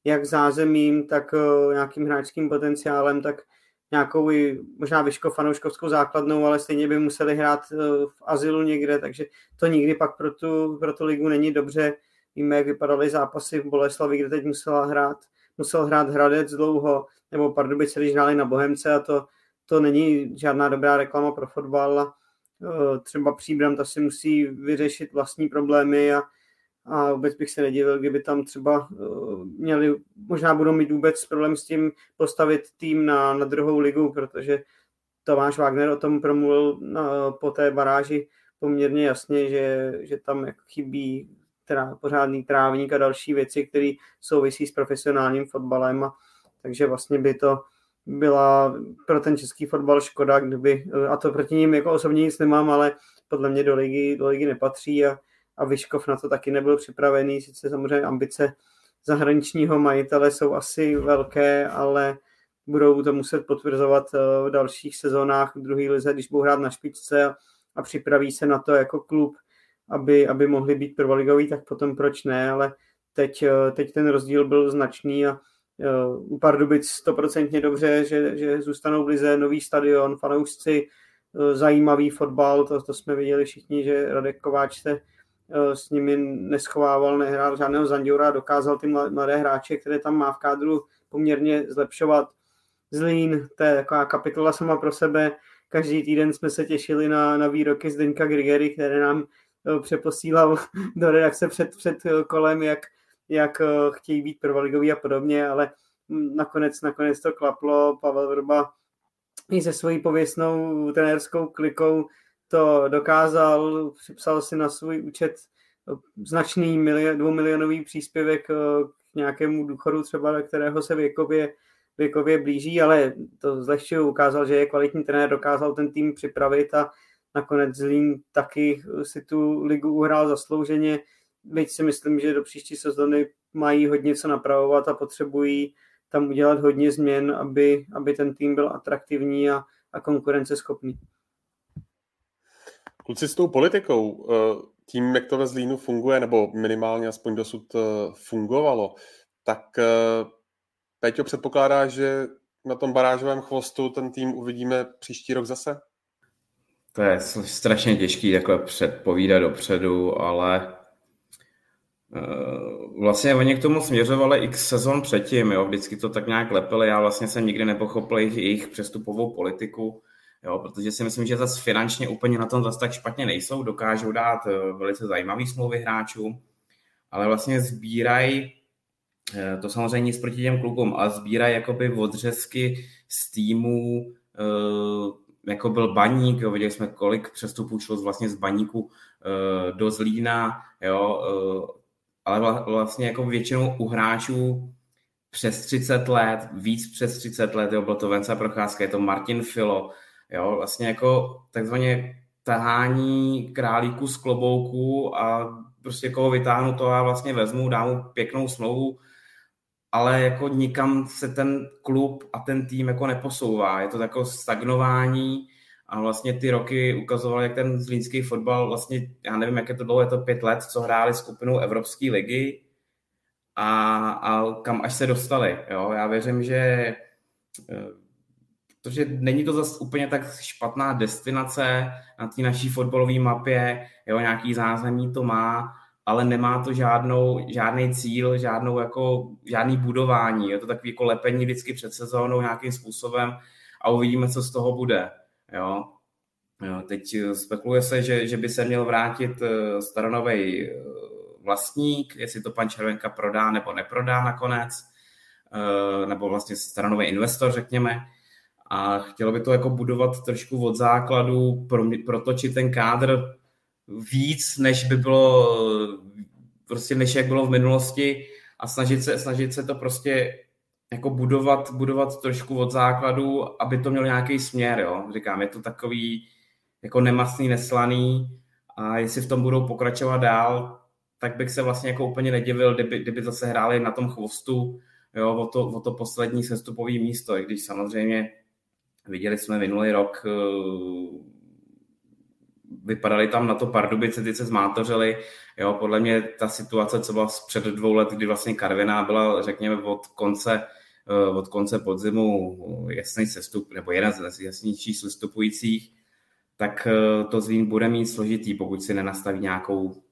jak zázemím, tak uh, nějakým hráčským potenciálem, tak nějakou i možná Vyškov fanouškovskou základnou, ale stejně by museli hrát uh, v azylu někde, takže to nikdy pak pro tu, pro tu ligu není dobře. Víme, jak vypadaly zápasy v Boleslavi, kde teď musela hrát, musel hrát Hradec dlouho, nebo Pardubice, když hráli na Bohemce a to, to není žádná dobrá reklama pro fotbal. Eh, třeba Příbram, ta si musí vyřešit vlastní problémy a, a vůbec bych se nedivil, kdyby tam třeba eh, měli, možná budou mít vůbec problém s tím postavit tým na, na druhou ligu, protože Tomáš Wagner o tom promluvil na, po té baráži poměrně jasně, že, že tam chybí teda pořádný trávník a další věci, které souvisí s profesionálním fotbalem. A takže vlastně by to byla pro ten český fotbal škoda, kdyby, a to proti ním jako osobně nic nemám, ale podle mě do ligy, do ligy nepatří a, a Vyškov na to taky nebyl připravený, sice samozřejmě ambice zahraničního majitele jsou asi velké, ale budou to muset potvrzovat eh, v dalších sezónách v druhé lize, když budou hrát na špičce a, a připraví se na to jako klub, aby, aby mohli být prvoligový, tak potom proč ne, ale teď, eh, teď ten rozdíl byl značný a u Pardubic stoprocentně dobře, že, že zůstanou v lize, nový stadion, fanoušci, eh, zajímavý fotbal, to, to jsme viděli všichni, že Radek Kováč se eh, s nimi neschovával, nehrál žádného Zandiora, dokázal ty mladé hráče, které tam má v kádru, poměrně zlepšovat. Zlín, to je taková kapitola sama pro sebe. Každý týden jsme se těšili na, na výroky Zdeňka Grigery, které nám eh, přeposílal (laughs) do redakce před, před kolem, jak jak eh, chtějí být prvoligový a podobně, ale nakonec, nakonec to klaplo. Pavel Vrba i se svojí pověstnou trenérskou klikou to dokázal, připsal si na svůj účet značný milion, dvoumilionový příspěvek k nějakému důchodu třeba, kterého se věkově, věkově blíží, ale to zlehčuju, ukázal, že je kvalitní trenér, dokázal ten tým připravit a nakonec Zlín taky si tu ligu uhrál zaslouženě, byť si myslím, že do příští sezony mají hodně co napravovat a potřebují tam udělat hodně změn, aby, aby ten tým byl atraktivní a, a konkurenceschopný. Kluci s tou politikou, eh, tím, jak to ve Zlínu funguje, nebo minimálně aspoň dosud eh, fungovalo, tak eh, Peťo předpokládá, že na tom barážovém chvostu ten tým uvidíme příští rok zase? To je strašně těžký takhle předpovídat dopředu, ale vlastně oni k tomu směřovali x sezon předtím, jo, vždycky to tak nějak lepili, já vlastně jsem nikdy nepochopil jejich, přestupovou politiku, jo, protože si myslím, že zase finančně úplně na tom zase tak špatně nejsou, dokážou dát eh, velice zajímavý smlouvy hráčů, ale vlastně sbírají, eh, to samozřejmě nic proti těm klubům, ale sbírají jakoby odřezky z týmů, eh, jako byl Baník, jo, viděli jsme, kolik přestupů šlo vlastně z Baníku do Zlína, jo, ale vlastně jako většinou u hráčů přes 30 let, víc přes 30 let, jo, byl to Vence Procházka, je to Martin Filo, Jo, vlastně jako takzvaně tahání králíku z klobouku a prostě koho vytáhnu, to já vlastně vezmu, dám mu pěknou smlouvu, ale jako nikam se ten klub a ten tým jako neposouvá. Je to takové stagnování a vlastně ty roky ukazovaly, jak ten zlínský fotbal vlastně, já nevím, jak je to dlouho, je to pět let, co hráli skupinou Evropské ligy a, a kam až se dostali. Jo? Já věřím, že eh, protože není to zase úplně tak špatná destinace na té naší fotbalové mapě, jo, nějaký zázemí to má, ale nemá to žádnou, žádný cíl, žádnou jako, žádný budování. Je to takový jako lepení vždycky před sezónou nějakým způsobem a uvidíme, co z toho bude. Jo. Jo, teď spekuluje se, že, že by se měl vrátit eh, staronový eh, vlastník, jestli to pan Červenka prodá nebo neprodá nakonec, eh, nebo vlastně staronový investor, řekněme a chtělo by to jako budovat trošku od základu, pro, protočit ten kádr víc, než by bylo, prostě než jak bylo v minulosti a snažit se, snažit se to prostě jako budovat, budovat trošku od základu, aby to mělo nějaký směr, jo. Říkám, je to takový jako nemastný, neslaný a jestli v tom budou pokračovat dál, tak bych se vlastně jako úplně nedivil, kdyby, kdyby zase hráli na tom chvostu, jo, o to, o to poslední sestupové místo, i když samozřejmě Viděli jsme minulý rok, vypadali tam na to Pardubice, ty se zmátořili. Jo, podle mě ta situace, co byla před dvou let, kdy vlastně Karviná byla, řekněme, od konce, eh, od konce podzimu jasný sestup, nebo jeden z jasnějších sestupujících, tak eh, to Zlín bude mít složitý, pokud si nenastaví nějakou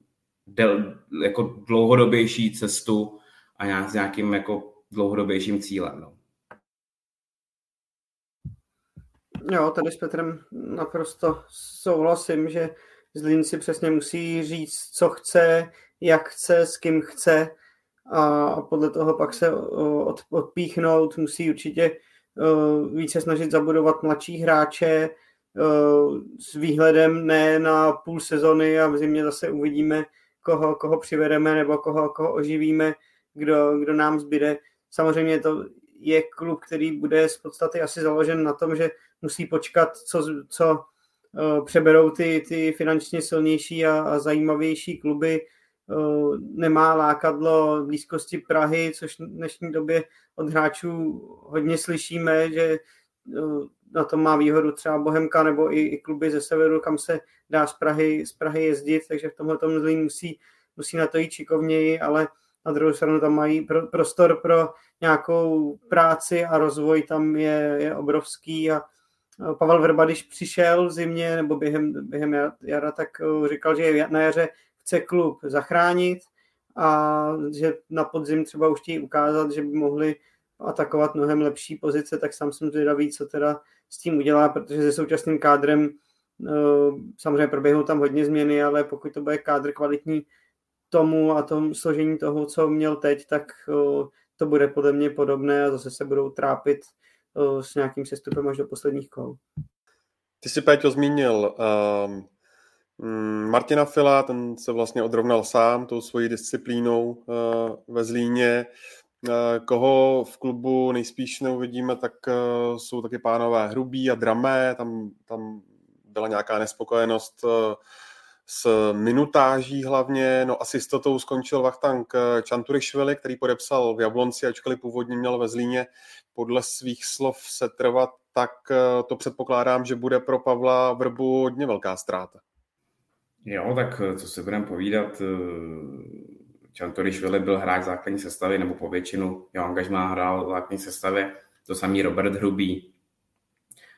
del, jako dlouhodobější cestu a nějak, s nějakým jako dlouhodobějším cílem. No. Jo, tady s Petrem naprosto souhlasím, že Zlín si přesně musí říct, co chce, jak chce, s kým chce a podle toho pak se od, odpíchnout. Musí určitě více snažit zabudovat mladší hráče s výhledem ne na půl sezony a v zimě zase uvidíme, koho, koho přivedeme nebo koho, koho oživíme, kdo, kdo nám zbyde. Samozřejmě to je klub, který bude z podstaty asi založen na tom, že musí počkat, co, co uh, přeberou ty, ty finančně silnější a, a zajímavější kluby. Uh, nemá lákadlo blízkosti Prahy, což v dnešní době od hráčů hodně slyšíme, že uh, na tom má výhodu třeba Bohemka nebo i, i kluby ze severu, kam se dá z Prahy, z Prahy jezdit, takže v tomhle tom zlý musí, musí na to jít čikovněji, ale na druhou stranu tam mají pro, prostor pro nějakou práci a rozvoj tam je, je obrovský a Pavel Vrba, když přišel v zimě nebo během, během jara, tak eh, říkal, že na jaře chce klub zachránit a že na podzim třeba už chtějí ukázat, že by mohli atakovat mnohem lepší pozice, tak sám jsem zvědavý, co teda s tím udělá, protože se současným kádrem eh, samozřejmě proběhnou tam hodně změny, ale pokud to bude kádr kvalitní tomu a tom složení toho, co měl teď, tak eh, to bude podle mě podobné a zase se budou trápit s nějakým sestupem až do posledních kol. Ty jsi, Péťo, zmínil um, Martina Fila, ten se vlastně odrovnal sám tou svojí disciplínou uh, ve Zlíně. Uh, koho v klubu nejspíš neuvidíme, tak uh, jsou taky pánové Hrubý a Dramé, tam, tam byla nějaká nespokojenost uh, s minutáží hlavně, no asi s totou skončil Vachtank Čanturišvili, který podepsal v Jablonci, ačkoliv původně měl ve Zlíně. Podle svých slov se trvat, tak to předpokládám, že bude pro Pavla Vrbu hodně velká ztráta. Jo, tak co si budeme povídat, Čanturišvili byl hráč základní sestavy, nebo po většinu jo, angažmá hrál základní sestavě, to samý Robert Hrubý,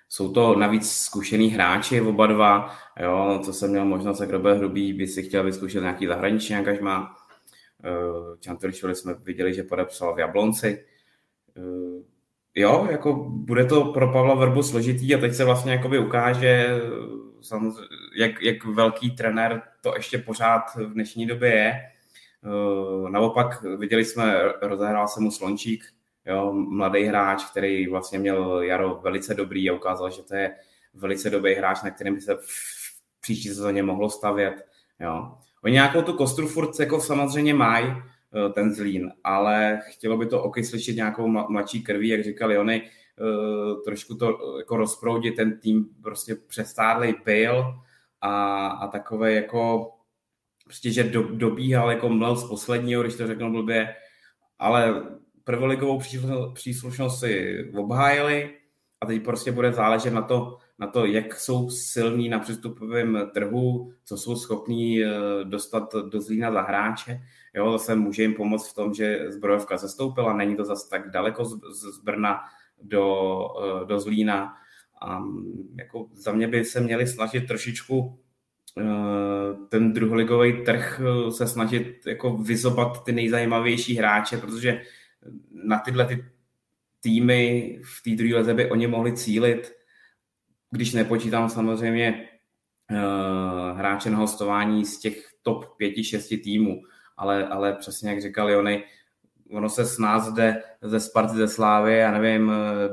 jsou to navíc zkušený hráči oba dva, jo, co jsem měl možnost, jak Robert Hrubý by si chtěl vyzkoušet nějaký zahraniční angažmá. Eh, Čantorišvili jsme viděli, že podepsal v Jablonci. Eh, jo, jako bude to pro Pavla Vrbu složitý a teď se vlastně jakoby ukáže, jak, jak velký trenér to ještě pořád v dnešní době je. Eh, naopak viděli jsme, rozehrál se mu Slončík, jo, mladý hráč, který vlastně měl Jaro velice dobrý a ukázal, že to je velice dobrý hráč, na kterým by se v příští sezóně mohlo stavět. Jo. Oni nějakou tu kostru furt jako samozřejmě mají, eh, ten Zlín, ale chtělo by to okysličit nějakou mladší krví, jak říkali oni, eh, trošku to jako rozproudit, ten tým prostě přestádlej byl a, a takové jako prostě, že do, dobíhal jako mlel z posledního, když to řeknu blbě, ale prvoligovou příslušnost si obhájili a teď prostě bude záležet na to, na to, jak jsou silní na přístupovém trhu, co jsou schopní eh, dostat do Zlína za hráče. Jo, zase může jim pomoct v tom, že zbrojovka zestoupila, není to zase tak daleko z, z Brna do, eh, do Zlína. A jako za mě by se měli snažit trošičku eh, ten druholigový trh se snažit jako vyzobat ty nejzajímavější hráče, protože na tyhle ty týmy v té druhé leze by oni mohli cílit, když nepočítám samozřejmě uh, hráče na hostování z těch top pěti, šesti týmů, ale, ale přesně jak říkali oni, ono se s nás jde ze Sparty, ze Slávy, já nevím,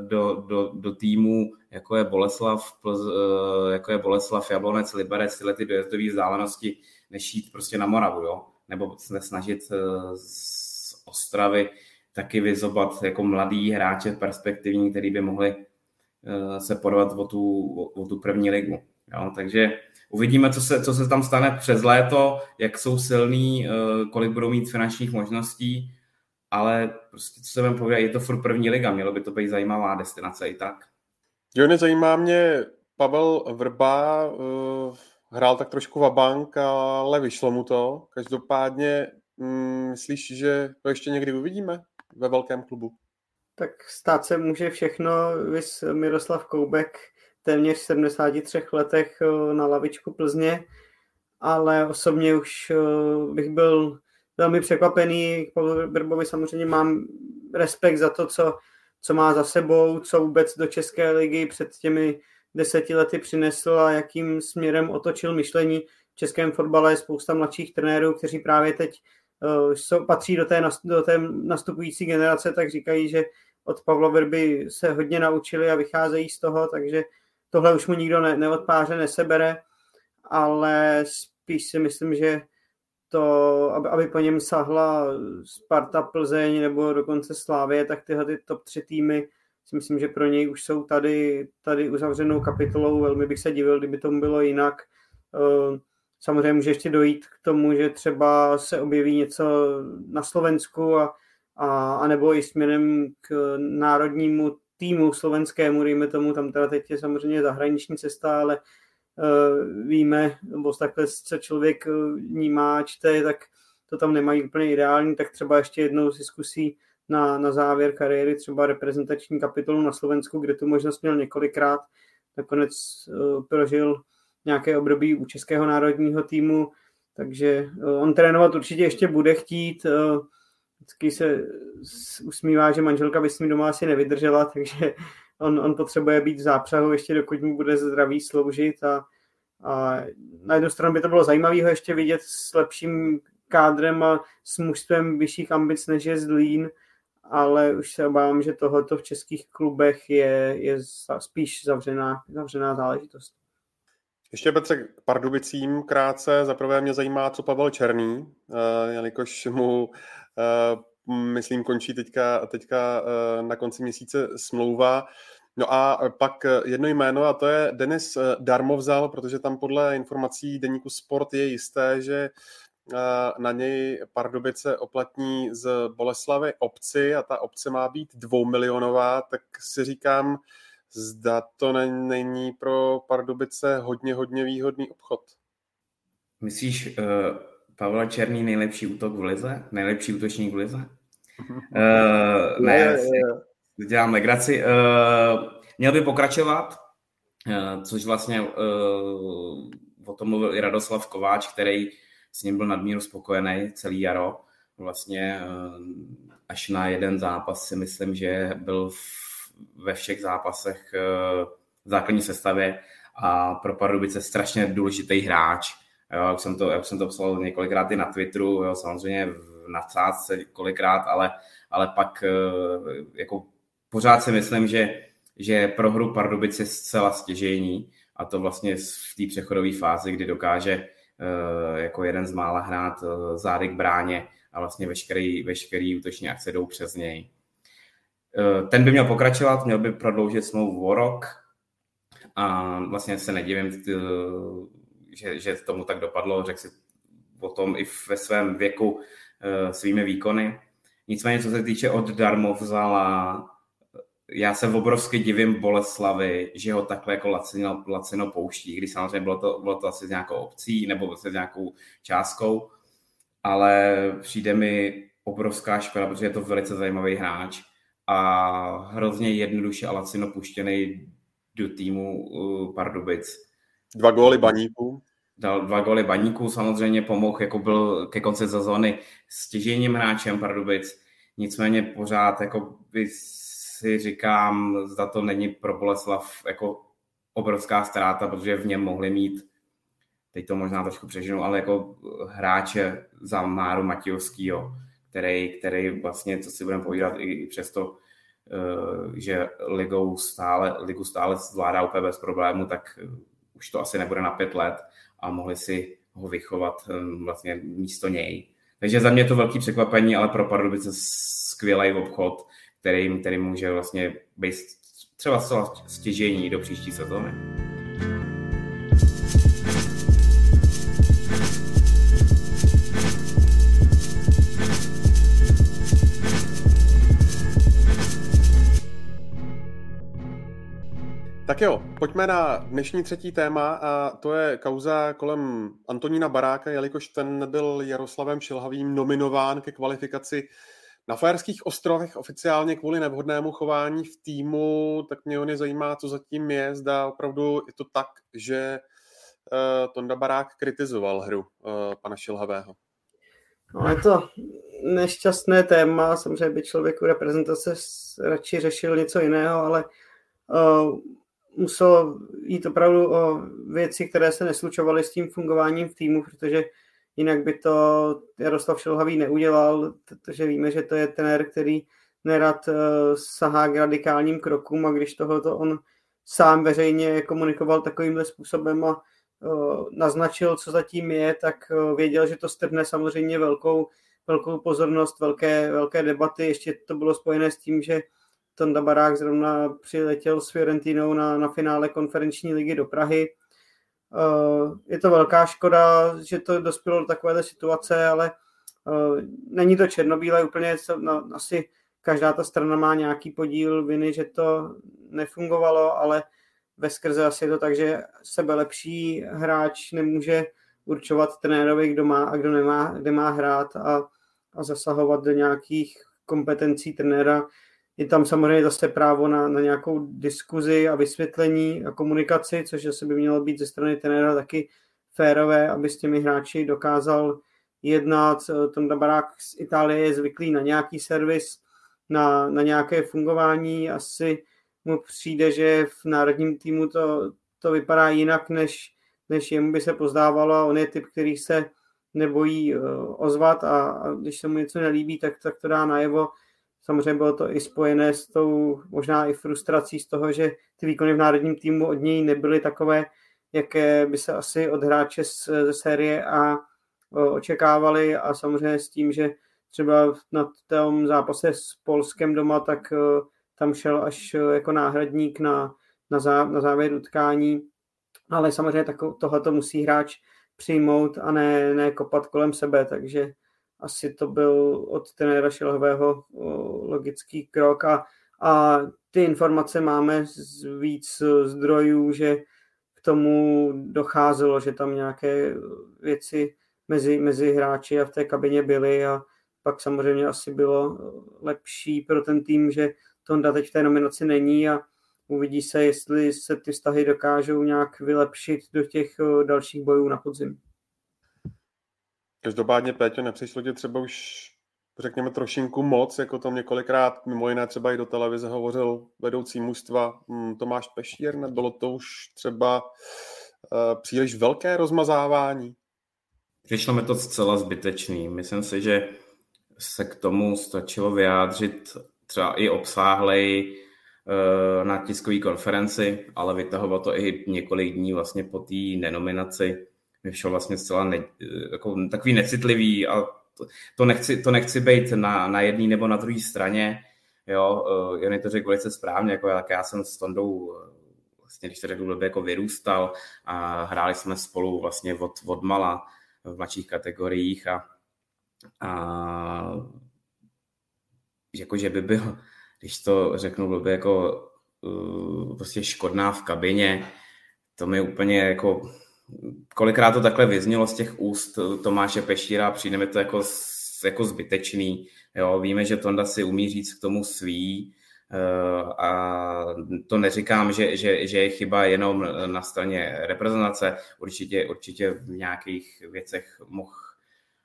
do, do, do týmu, jako je Boleslav, eh, jako je Boleslav, Jablonec, Liberec, tyhle ty dojezdové vzdálenosti, než jít prostě na Moravu, jo? nebo se snažit eh, z Ostravy taky vyzobat jako mladý hráče perspektivní, který by mohli eh, se podovat o tu, o tu první ligu. Jo, takže uvidíme, co se, co se tam stane přes léto, jak jsou silný, eh, kolik budou mít finančních možností, ale prostě, co se vám povědět, je to furt první liga, mělo by to být zajímavá destinace i tak. Jo, nezajímá mě Pavel Vrba, uh, hrál tak trošku vabank, ale vyšlo mu to. Každopádně mm, myslíš, že to ještě někdy uvidíme? Ve velkém klubu. Tak stát se může všechno, vys Miroslav Koubek téměř 73 letech eh, na lavičku Plzně, ale osobně už eh, bych byl velmi překvapený. K Brbovi samozřejmě mám respekt za to, co, co má za sebou, co vůbec do České ligy před těmi deseti lety přinesl a jakým směrem otočil myšlení. V českém fotbale je spousta mladších trenérů, kteří právě teď jsou, patří do té, do té nastupující generace, tak říkají, že od Pavla Verby se hodně naučili a vycházejí z toho, takže tohle už mu nikdo ne, neodpáře, nesebere, ale spíš si myslím, že to, aby, aby po něm sahla Sparta, Plzeň nebo dokonce Slávě, tak tyhle ty top tři týmy si myslím, že pro něj už jsou tady, tady uzavřenou kapitolou. Velmi bych se divil, kdyby tomu bylo jinak. Uh, Samozřejmě může ještě dojít k tomu, že třeba se objeví něco na Slovensku a, a, a nebo i směrem k národnímu týmu slovenskému, dejme tomu, tam teda teď je samozřejmě zahraniční cesta, ale uh, víme, nebo takhle se člověk vnímá, čte, tak to tam nemají úplně ideální, tak třeba ještě jednou si zkusí na, na závěr kariéry třeba reprezentační kapitolu na Slovensku, kde tu možnost měl několikrát, nakonec uh, prožil nějaké období u českého národního týmu, takže eh, on trénovat určitě ještě bude chtít. Eh, vždycky se usmívá, že manželka by s ním doma asi nevydržela, (laughs) takže on, on potřebuje být v zápřahu ještě dokud mu bude zdravý sloužit a, a na jednu stranu by to bylo zajímavé ho ještě vidět s lepším kádrem a s mužstvem vyšších ambic než je Zlín, ale už se obávám, že tohoto v českých klubech je, je spíš zavřená, zavřená záležitost. Ještě Petře k Pardubicím krátce. Za prvé mě zajímá, co Pavel Černý, uh, jelikož mu, uh, myslím, končí teďka, teďka uh, na konci měsíce smlouva. No a pak jedno jméno, a to je Denis Darmovzal, protože tam podle informací Deníku Sport je jisté, že na něj Pardubice oplatní z Boleslavy obci a ta obce má být dvoumilionová, tak si říkám, zda to není pro Pardubice hodně, hodně výhodný obchod. Myslíš uh, Pavla Černý nejlepší útok v lize? Nejlepší útočník v lize? Uh, ne, je, je. dělám legraci. Uh, měl by pokračovat, uh, což vlastně uh, o tom mluvil i Radoslav Kováč, který s ním byl nadmíru spokojený celý jaro. Vlastně uh, až na jeden zápas si myslím, že byl v ve všech zápasech eh, v základní sestavě a pro Pardubice strašně důležitý hráč. Jo, jak, jsem to, jak jsem to psal několikrát i na Twitteru, jo, samozřejmě v nadsázce kolikrát, ale, ale pak eh, jako pořád si myslím, že, že pro hru Pardubice je zcela stěžejní a to vlastně v té přechodové fázi, kdy dokáže eh, jako jeden z mála hrát zády k bráně a vlastně veškerý, veškerý útoční akce jdou přes něj. Eh, ten by měl pokračovat, měl by prodloužit smlouvu o rok a vlastně se nedivím, eh, že, že tomu tak dopadlo, řekl si o tom i ve svém věku eh, svými výkony. Nicméně, co se týče od Darmovzala, já se obrovsky divím Boleslavy, že ho takhle jako lacino, lacino pouští, když samozřejmě bylo to, bylo to asi s nějakou obcí nebo s nějakou částkou, ale přijde mi obrovská škoda, protože je to velice zajímavý hráč a hrozně jednoduše a lacino puštěný do týmu uh, Pardubic. Dva góly baníků. Dal dva góly baníků, samozřejmě pomohl, jako byl ke konci sezóny stěžením hráčem Pardubic. Nicméně pořád jako by si říkám, zda to není pro Boleslav jako obrovská ztráta, protože v něm mohli mít teď to možná trošku přežinu, ale jako hráče za Máru Matějovskýho, který, který vlastně, co si budeme povídat, i, i přesto, eh, že ligou stále, ligu stále zvládá úplně bez problému, tak eh, už to asi nebude na pět let a mohli si ho vychovat eh, vlastně místo něj. Takže za mě to velký překvapení, ale pro Pardubice skvělý obchod, který, který může vlastně být třeba stěžení do příští sezóny. Tak jo, pojďme na dnešní třetí téma a to je kauza kolem Antonína Baráka, jelikož ten byl Jaroslavem Šilhavým nominován ke kvalifikaci na Fajerských ostrovech oficiálně kvůli nevhodnému chování v týmu, tak mě hodně zajímá, co zatím je. Zda opravdu je to tak, že uh, Tonda Barák kritizoval hru uh, pana Šilhavého. No, je to nešťastné téma, samozřejmě by člověk u reprezentace radši řešil něco jiného, ale uh, muselo jít opravdu o věci, které se neslučovaly s tím fungováním v týmu, protože jinak by to Jaroslav Šelhavý neudělal, protože víme, že to je trenér, který nerad uh, sahá k radikálním krokům a když tohoto on sám veřejně komunikoval takovýmhle způsobem a uh, naznačil, co zatím je, tak uh, věděl, že to strhne samozřejmě velkou, velkou pozornost, velké, velké debaty. Ještě to bylo spojené s tím, že Tonda Barák zrovna přiletěl s Fiorentinou na, na finále konferenční ligy do Prahy. Uh, je to velká škoda, že to dospělo do takovéhle situace, ale uh, není to černobílé úplně, asi každá ta strana má nějaký podíl viny, že to nefungovalo, ale ve skrze asi je to tak, že sebe lepší hráč nemůže určovat trenérovi, kdo má a kdo nemá, kde má hrát a, a zasahovat do nějakých kompetencí trenéra. Je tam samozřejmě zase právo na, na nějakou diskuzi a vysvětlení a komunikaci, což asi by mělo být ze strany trenéra taky férové, aby s těmi hráči dokázal jednat. Tonda Barák z Itálie je zvyklý na nějaký servis, na, na nějaké fungování. Asi mu přijde, že v národním týmu to, to vypadá jinak, než, než jemu by se pozdávalo. On je typ, který se nebojí uh, ozvat a, a když se mu něco nelíbí, tak, tak to dá najevo samozřejmě bylo to i spojené s tou možná i frustrací z toho, že ty výkony v národním týmu od něj nebyly takové, jaké by se asi od hráče ze série A očekávali. A samozřejmě s tím, že třeba na tom zápase s Polskem doma, tak tam šel až jako náhradník na, na, zá, na závěr utkání, ale samozřejmě tohle to musí hráč přijmout a ne, ne kopat kolem sebe, takže asi to byl od trenéra Šilhového logický krok a, a ty informace máme z víc zdrojů, že k tomu docházelo, že tam nějaké věci mezi, mezi hráči a v té kabině byly a pak samozřejmě asi bylo lepší pro ten tým, že Tonda teď v té nominaci není a uvidí se, jestli se ty vztahy dokážou nějak vylepšit do těch dalších bojů na podzim. Každopádně, Péťo, nepřišlo ti třeba už, řekněme, trošinku moc, jako to několikrát, mimo jiné třeba i do televize hovořil vedoucí mužstva hm, Tomáš Pešír, nebylo to už třeba uh, příliš velké rozmazávání? Přišlo mi to zcela zbytečný. Myslím si, že se k tomu stačilo vyjádřit třeba i obsáhlej uh, na tiskové konferenci, ale vytahoval to i několik dní vlastně po té nenominaci mi všel vlastně zcela ne, jako takový necitlivý a to, to, nechci, to nechci být na, na jedné nebo na druhé straně. Jo, uh, Jony to řekl velice správně, jako jak já jsem s Tondou eh, vlastně, když to řekl, blbě, jako vyrůstal a hráli jsme spolu vlastně od, od mala v mladších kategoriích a, a jako, že by byl, když to řeknu blbě, jako uh, prostě škodná v kabině, to mi úplně jako kolikrát to takhle vyznělo z těch úst Tomáše Pešíra, přijde mi to jako, jako zbytečný. Jo, víme, že Tonda si umí říct k tomu svý, eh, a to neříkám, že, že, že je chyba jenom na straně reprezentace, určitě, určitě v nějakých věcech mohl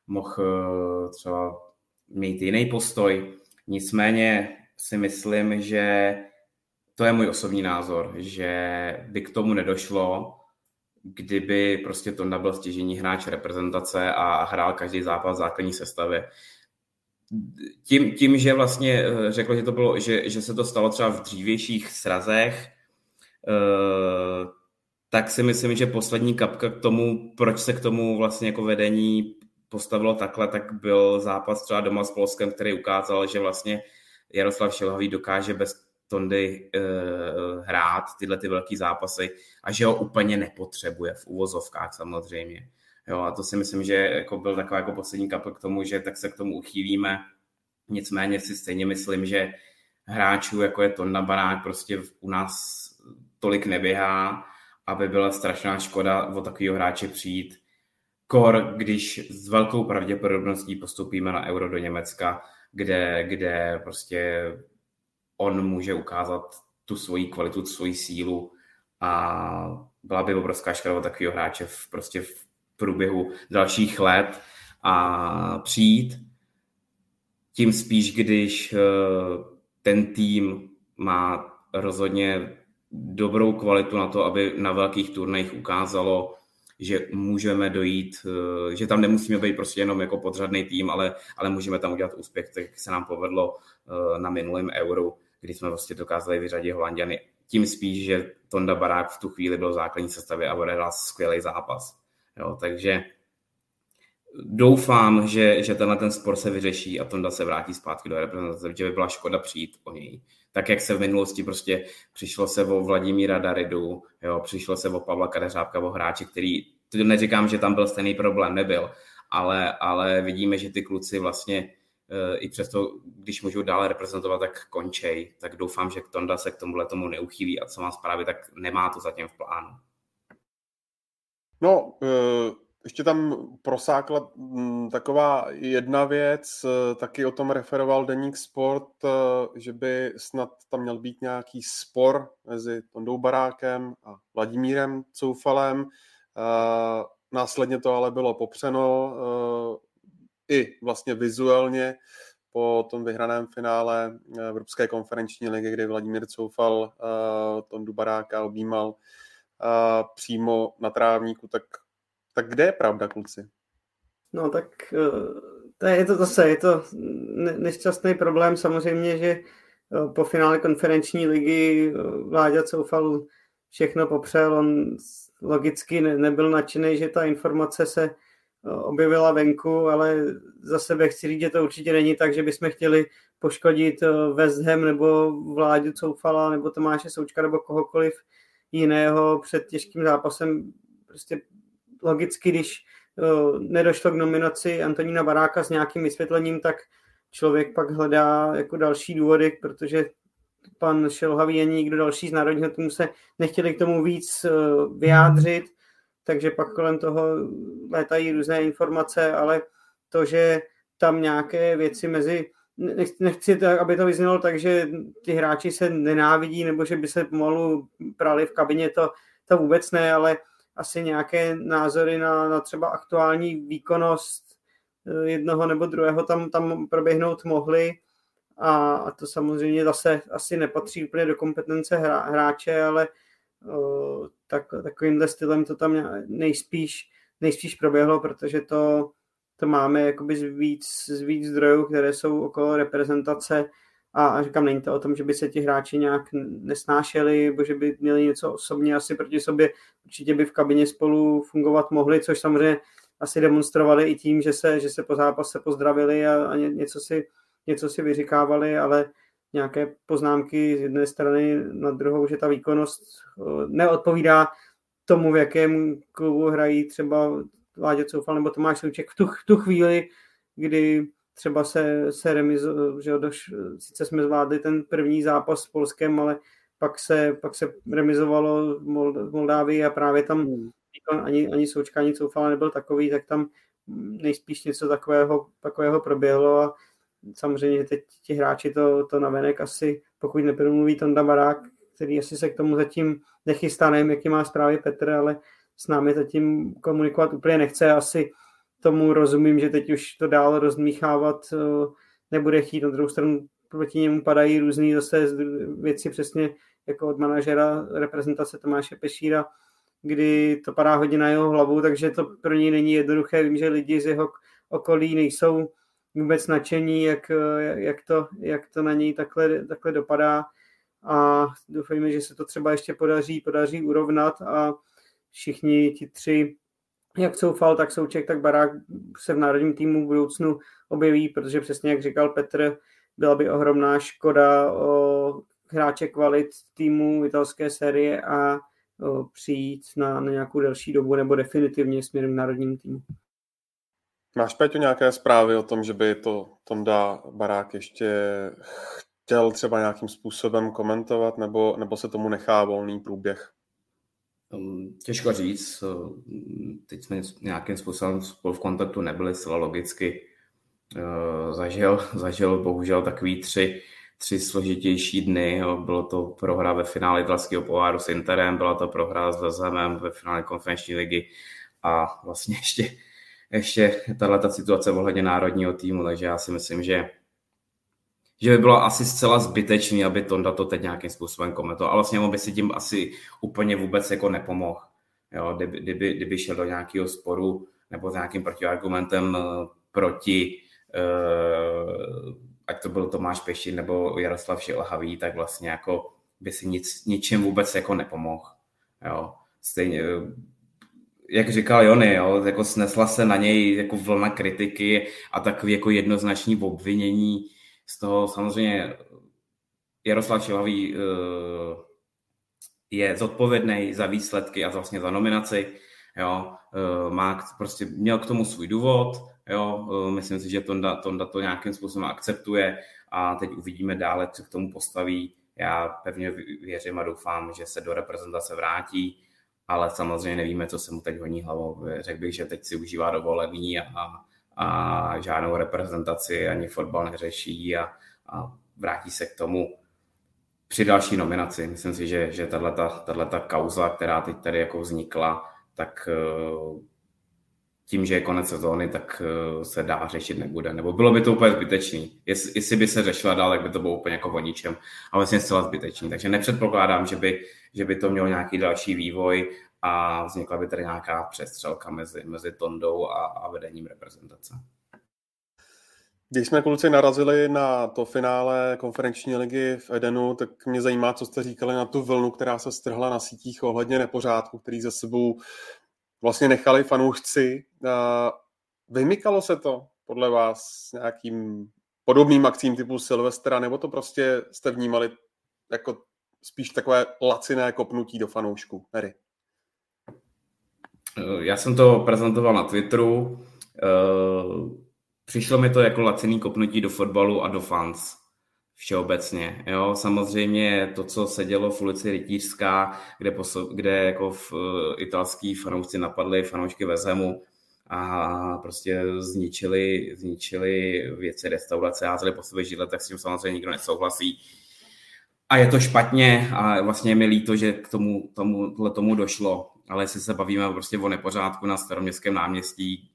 moh eh, třeba mít jiný postoj. Nicméně si myslím, že to je můj osobní názor, že by k tomu nedošlo, kdyby prostě to byl stěžení hráč reprezentace a hrál každý zápas v základní sestavě. Tím, tím, že vlastně eh, řekl, že to bylo, že, že se to stalo třeba v dřívějších srazech, eh, tak si myslím, že poslední kapka k tomu, proč se k tomu vlastně jako vedení postavilo takhle, tak byl zápas třeba doma s Polskem, který ukázal, že vlastně Jaroslav Šilhavý dokáže bez Tondy uh, hrát tyhle ty velké zápasy a že ho úplně nepotřebuje v úvozovkách samozřejmě. Jo, a to si myslím, že jako byl taková jako poslední kapel k tomu, že tak se k tomu uchýlíme. Nicméně si stejně myslím, že hráčů, jako je Tonda Barák, prostě u nás tolik neběhá, aby byla strašná škoda o takového hráče přijít. Kor, když s velkou pravděpodobností postupíme na Euro do Německa, kde, kde prostě on může ukázat tu svoji kvalitu, tu svoji sílu a byla by obrovská škoda takového hráče v, prostě v průběhu dalších let a přijít. Tím spíš, když eh, ten tým má rozhodně dobrou kvalitu na to, aby na velkých turnajích ukázalo, že můžeme dojít, eh, že tam nemusíme být prostě jenom jako podřadný tým, ale, ale můžeme tam udělat úspěch, tak se nám povedlo eh, na minulém euru kdy jsme vlastně dokázali vyřadit Holandiany. Tím spíš, že Tonda Barák v tu chvíli byl v základní sestavě a odehrál skvělý zápas. Jo, takže doufám, že, že tenhle ten spor se vyřeší a Tonda se vrátí zpátky do reprezentace, že by byla škoda přijít o něj. Tak, jak se v minulosti prostě přišlo se o Vladimíra Daridu, jo, přišlo se o Pavla Kadeřábka, o hráči, který, to neříkám, že tam byl stejný problém, nebyl, ale, ale vidíme, že ty kluci vlastně i přesto, když můžu dále reprezentovat, tak končej. Tak doufám, že Tonda se k tomuhle tomu neuchýlí a co má zprávy, tak nemá to zatím v plánu. No, e, ještě tam prosákla mm, taková jedna věc, e, taky o tom referoval Deník Sport, že by snad tam měl být nějaký spor mezi Tondou Barákem a Vladimírem Coufalem. Následně to ale bylo popřeno i vlastně vizuálně po tom vyhraném finále eh, Evropské konferenční ligy, kdy Vladimír Coufal uh, Tondu Baráka objímal uh, přímo na trávníku, tak, tak kde je pravda, kluci? No tak to je to zase, je to nešťastný problém samozřejmě, že po finále konferenční ligy Vláďa Coufal všechno popřel, on logicky nebyl nadšený, že ta informace se objevila venku, ale za sebe chci říct, že to určitě není tak, že bychom chtěli poškodit West Ham nebo Vláďu Coufala nebo Tomáše Součka nebo kohokoliv jiného před těžkým zápasem. Prostě logicky, když nedošlo k nominaci Antonína Baráka s nějakým vysvětlením, tak člověk pak hledá jako další důvody, protože pan Šelhavý ani nikdo další z národního týmu se nechtěli k tomu víc vyjádřit, takže pak kolem toho létají různé informace, ale to, že tam nějaké věci mezi nechci, aby to vyznělo tak, že ty hráči se nenávidí nebo že by se pomalu prali v kabině, to, to vůbec ne, ale asi nějaké názory na, na třeba aktuální výkonnost eh, jednoho nebo druhého tam, tam proběhnout mohly. A, a to samozřejmě zase asi nepatří úplně do kompetence hra, hráče, ale o, tak, takovýmhle stylem to tam nejspíš, nejspíš proběhlo, protože to, to máme jakoby z víc, z víc zdrojů, které jsou okolo reprezentace. A, a říkám, není to o tom, že by se ti hráči nějak nesnášeli, nebo že by měli něco osobně asi proti sobě, určitě by v kabině spolu fungovat mohli, což samozřejmě asi demonstrovali i tím, že se, že se po zápase pozdravili a, a něco, si, něco si vyříkávali, ale nějaké poznámky z jedné strany na druhou, že ta výkonnost neodpovídá tomu, v jakém klubu hrají třeba Láďa Coufal nebo Tomáš Souček v tu, v tu chvíli, kdy třeba se, se remizo, že doš, sice jsme zvládli ten první zápas s Polskem, ale pak se, pak se remizovalo v Moldávii a právě tam hmm. ani, ani Součka, ani Coufala nebyl takový, tak tam nejspíš něco takového, takového proběhlo a samozřejmě teď ti hráči to, to navenek asi, pokud nepromluví Tonda Barák, který asi se k tomu zatím nechystá, nevím, jaký má zprávy Petr, ale s námi zatím komunikovat úplně nechce. Asi tomu rozumím, že teď už to dál rozmíchávat eh, nebude chtít. Na druhou stranu proti němu padají různé zase věci přesně jako od manažera reprezentace Tomáše Pešíra, kdy to padá hodně na jeho hlavu, takže to pro něj není jednoduché. Vím, že lidi z jeho okolí nejsou vůbec nadšení, jak, jak, to, jak to na něj takhle, takhle dopadá a doufejme, že se to třeba ještě podaří, podaří urovnat a všichni ti tři, jak Soufal, tak Souček, tak Barák se v národním týmu v budoucnu objeví, protože přesně jak říkal Petr, byla by ohromná škoda o hráče kvalit týmu italské série a o, přijít na, na nějakou delší dobu nebo definitivně směrem k národním týmu. Máš, Peťo, nějaké zprávy o tom, že by to Tonda Barák ještě chtěl třeba nějakým způsobem komentovat, nebo, nebo se tomu nechá volný průběh? Um, těžko říct, teď jsme nějakým způsobem spolu v kontaktu nebyli, zcela logicky uh, zažil, (laughs) zažil bohužel takový tři, tři složitější dny. Bylo to prohra ve finále italského poháru s Interem, byla to prohra s Vezemem ve finále konferenční ligy a vlastně ještě, ještě tahle situace ohledně národního týmu, takže já si myslím, že že by bylo asi zcela zbytečný, aby Tonda to teď nějakým způsobem komentoval. A vlastně on by si tím asi úplně vůbec jako nepomohl. Jo, kdyby, kdyby, kdyby šel do nějakého sporu nebo s nějakým protiargumentem eh, proti, uh, ať to byl Tomáš Pešin nebo Jaroslav Šilhavý, tak vlastně jako by si nic, ničem vůbec jako nepomohl. Jo. Stejně, eh, jak říkal Jony, jo, jako snesla se na něj jako vlna kritiky a takový jako jednoznačný obvinění, z toho samozřejmě Jaroslav Šilavý eh, je zodpovědný za výsledky a vlastně za nominaci. Jo, eh, má, prostě měl k tomu svůj důvod, jo, eh, myslím si, že Tonda, Tonda to nějakým způsobem akceptuje a teď uvidíme dále, co k tomu postaví. Já pevně věřím a doufám, že se do reprezentace vrátí, ale samozřejmě nevíme, co se mu teď honí hlavou. Řekl bych, že teď si užívá dovolený a, a žádnou reprezentaci ani fotbal neřeší a, a vrátí se k tomu při další nominaci. Myslím si, že, že tato kauza, která teď tady jako vznikla, tak eh, tím, že je konec sezóny, tak eh, se dá řešit nebude. Nebo bylo by to úplně zbytečný. Jestli, jestli by se řešila dál, tak by to bylo úplně jako o ničem. A vlastně zcela zbytečný. Takže nepředpokládám, že by, že by to mělo nějaký další vývoj a vznikla by tady nějaká přestřelka mezi, mezi Tondou a, a vedením reprezentace. Když jsme kluci narazili na to finále konferenční ligy v Edenu, tak mě zajímá, co jste říkali na tu vlnu, která se strhla na sítích ohledně nepořádku, který za sebou vlastně nechali fanoušci. Vymykalo se to podle vás nějakým podobným akcím typu Silvestra, nebo to prostě jste vnímali jako spíš takové laciné kopnutí do fanoušku? Harry. Já jsem to prezentoval na Twitteru. Přišlo mi to jako laciný kopnutí do fotbalu a do fans všeobecně. Jo, samozřejmě to, co se dělo v ulici Rytířská, kde, poso- kde jako v, uh, italský fanoušci napadli fanoušky Vezemu a prostě zničili, zničili věci restaurace, házeli po sobě židle, tak s tím samozřejmě nikdo nesouhlasí. A je to špatně a vlastně je mi líto, že k tomu, tomu, tomu došlo. Ale jestli se bavíme prostě o nepořádku na staroměstském náměstí,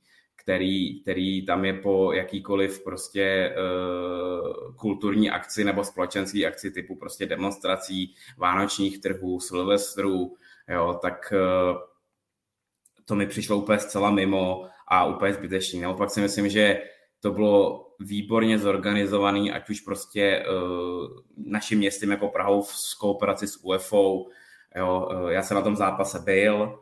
který, který tam je po jakýkoliv prostě uh, kulturní akci nebo společenský akci typu prostě demonstrací, vánočních trhů, silvestrů, jo, tak uh, to mi přišlo úplně zcela mimo a úplně zbytečný. Naopak si myslím, že to bylo výborně zorganizovaný, ať už prostě uh, naším městem jako Prahou v kooperaci s UFO. Jo, uh, já jsem na tom zápase byl,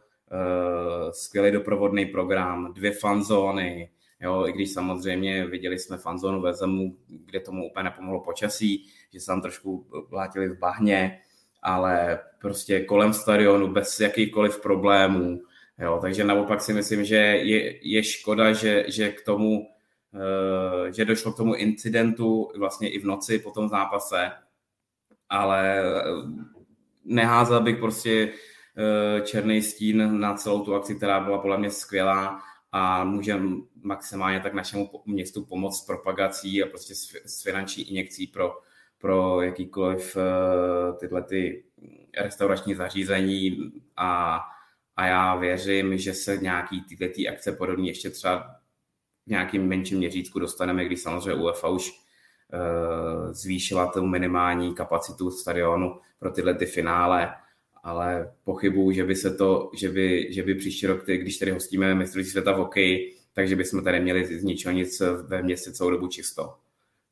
skvělý doprovodný program, dvě fanzóny, jo, i když samozřejmě viděli jsme fanzónu ve Zemu, kde tomu úplně nepomohlo počasí, že se tam trošku vlátili v bahně, ale prostě kolem stadionu bez jakýchkoliv problémů, jo, takže naopak si myslím, že je, je škoda, že, že k tomu uh, že došlo k tomu incidentu vlastně i v noci po tom zápase, ale neházel bych prostě Eh, černý stín na celou tu akci, která byla podle mě skvělá a může maximálně tak našemu městu pomoct s propagací a prostě s finanční injekcí pro, pro jakýkoliv eh, tyhle ty restaurační zařízení. A, a já věřím, že se nějaký tyhle ty akce podobně ještě třeba v nějakým menším měřítku dostaneme, když samozřejmě UEFA už uh, zvýšila tu minimální kapacitu stadionu pro tyhle ty finále ale pochybuju, že by se to, že by, že by příští rok, když tady hostíme mistrovství světa v hokeji, takže bychom tady měli z ničeho nic ve městě celou dobu čisto.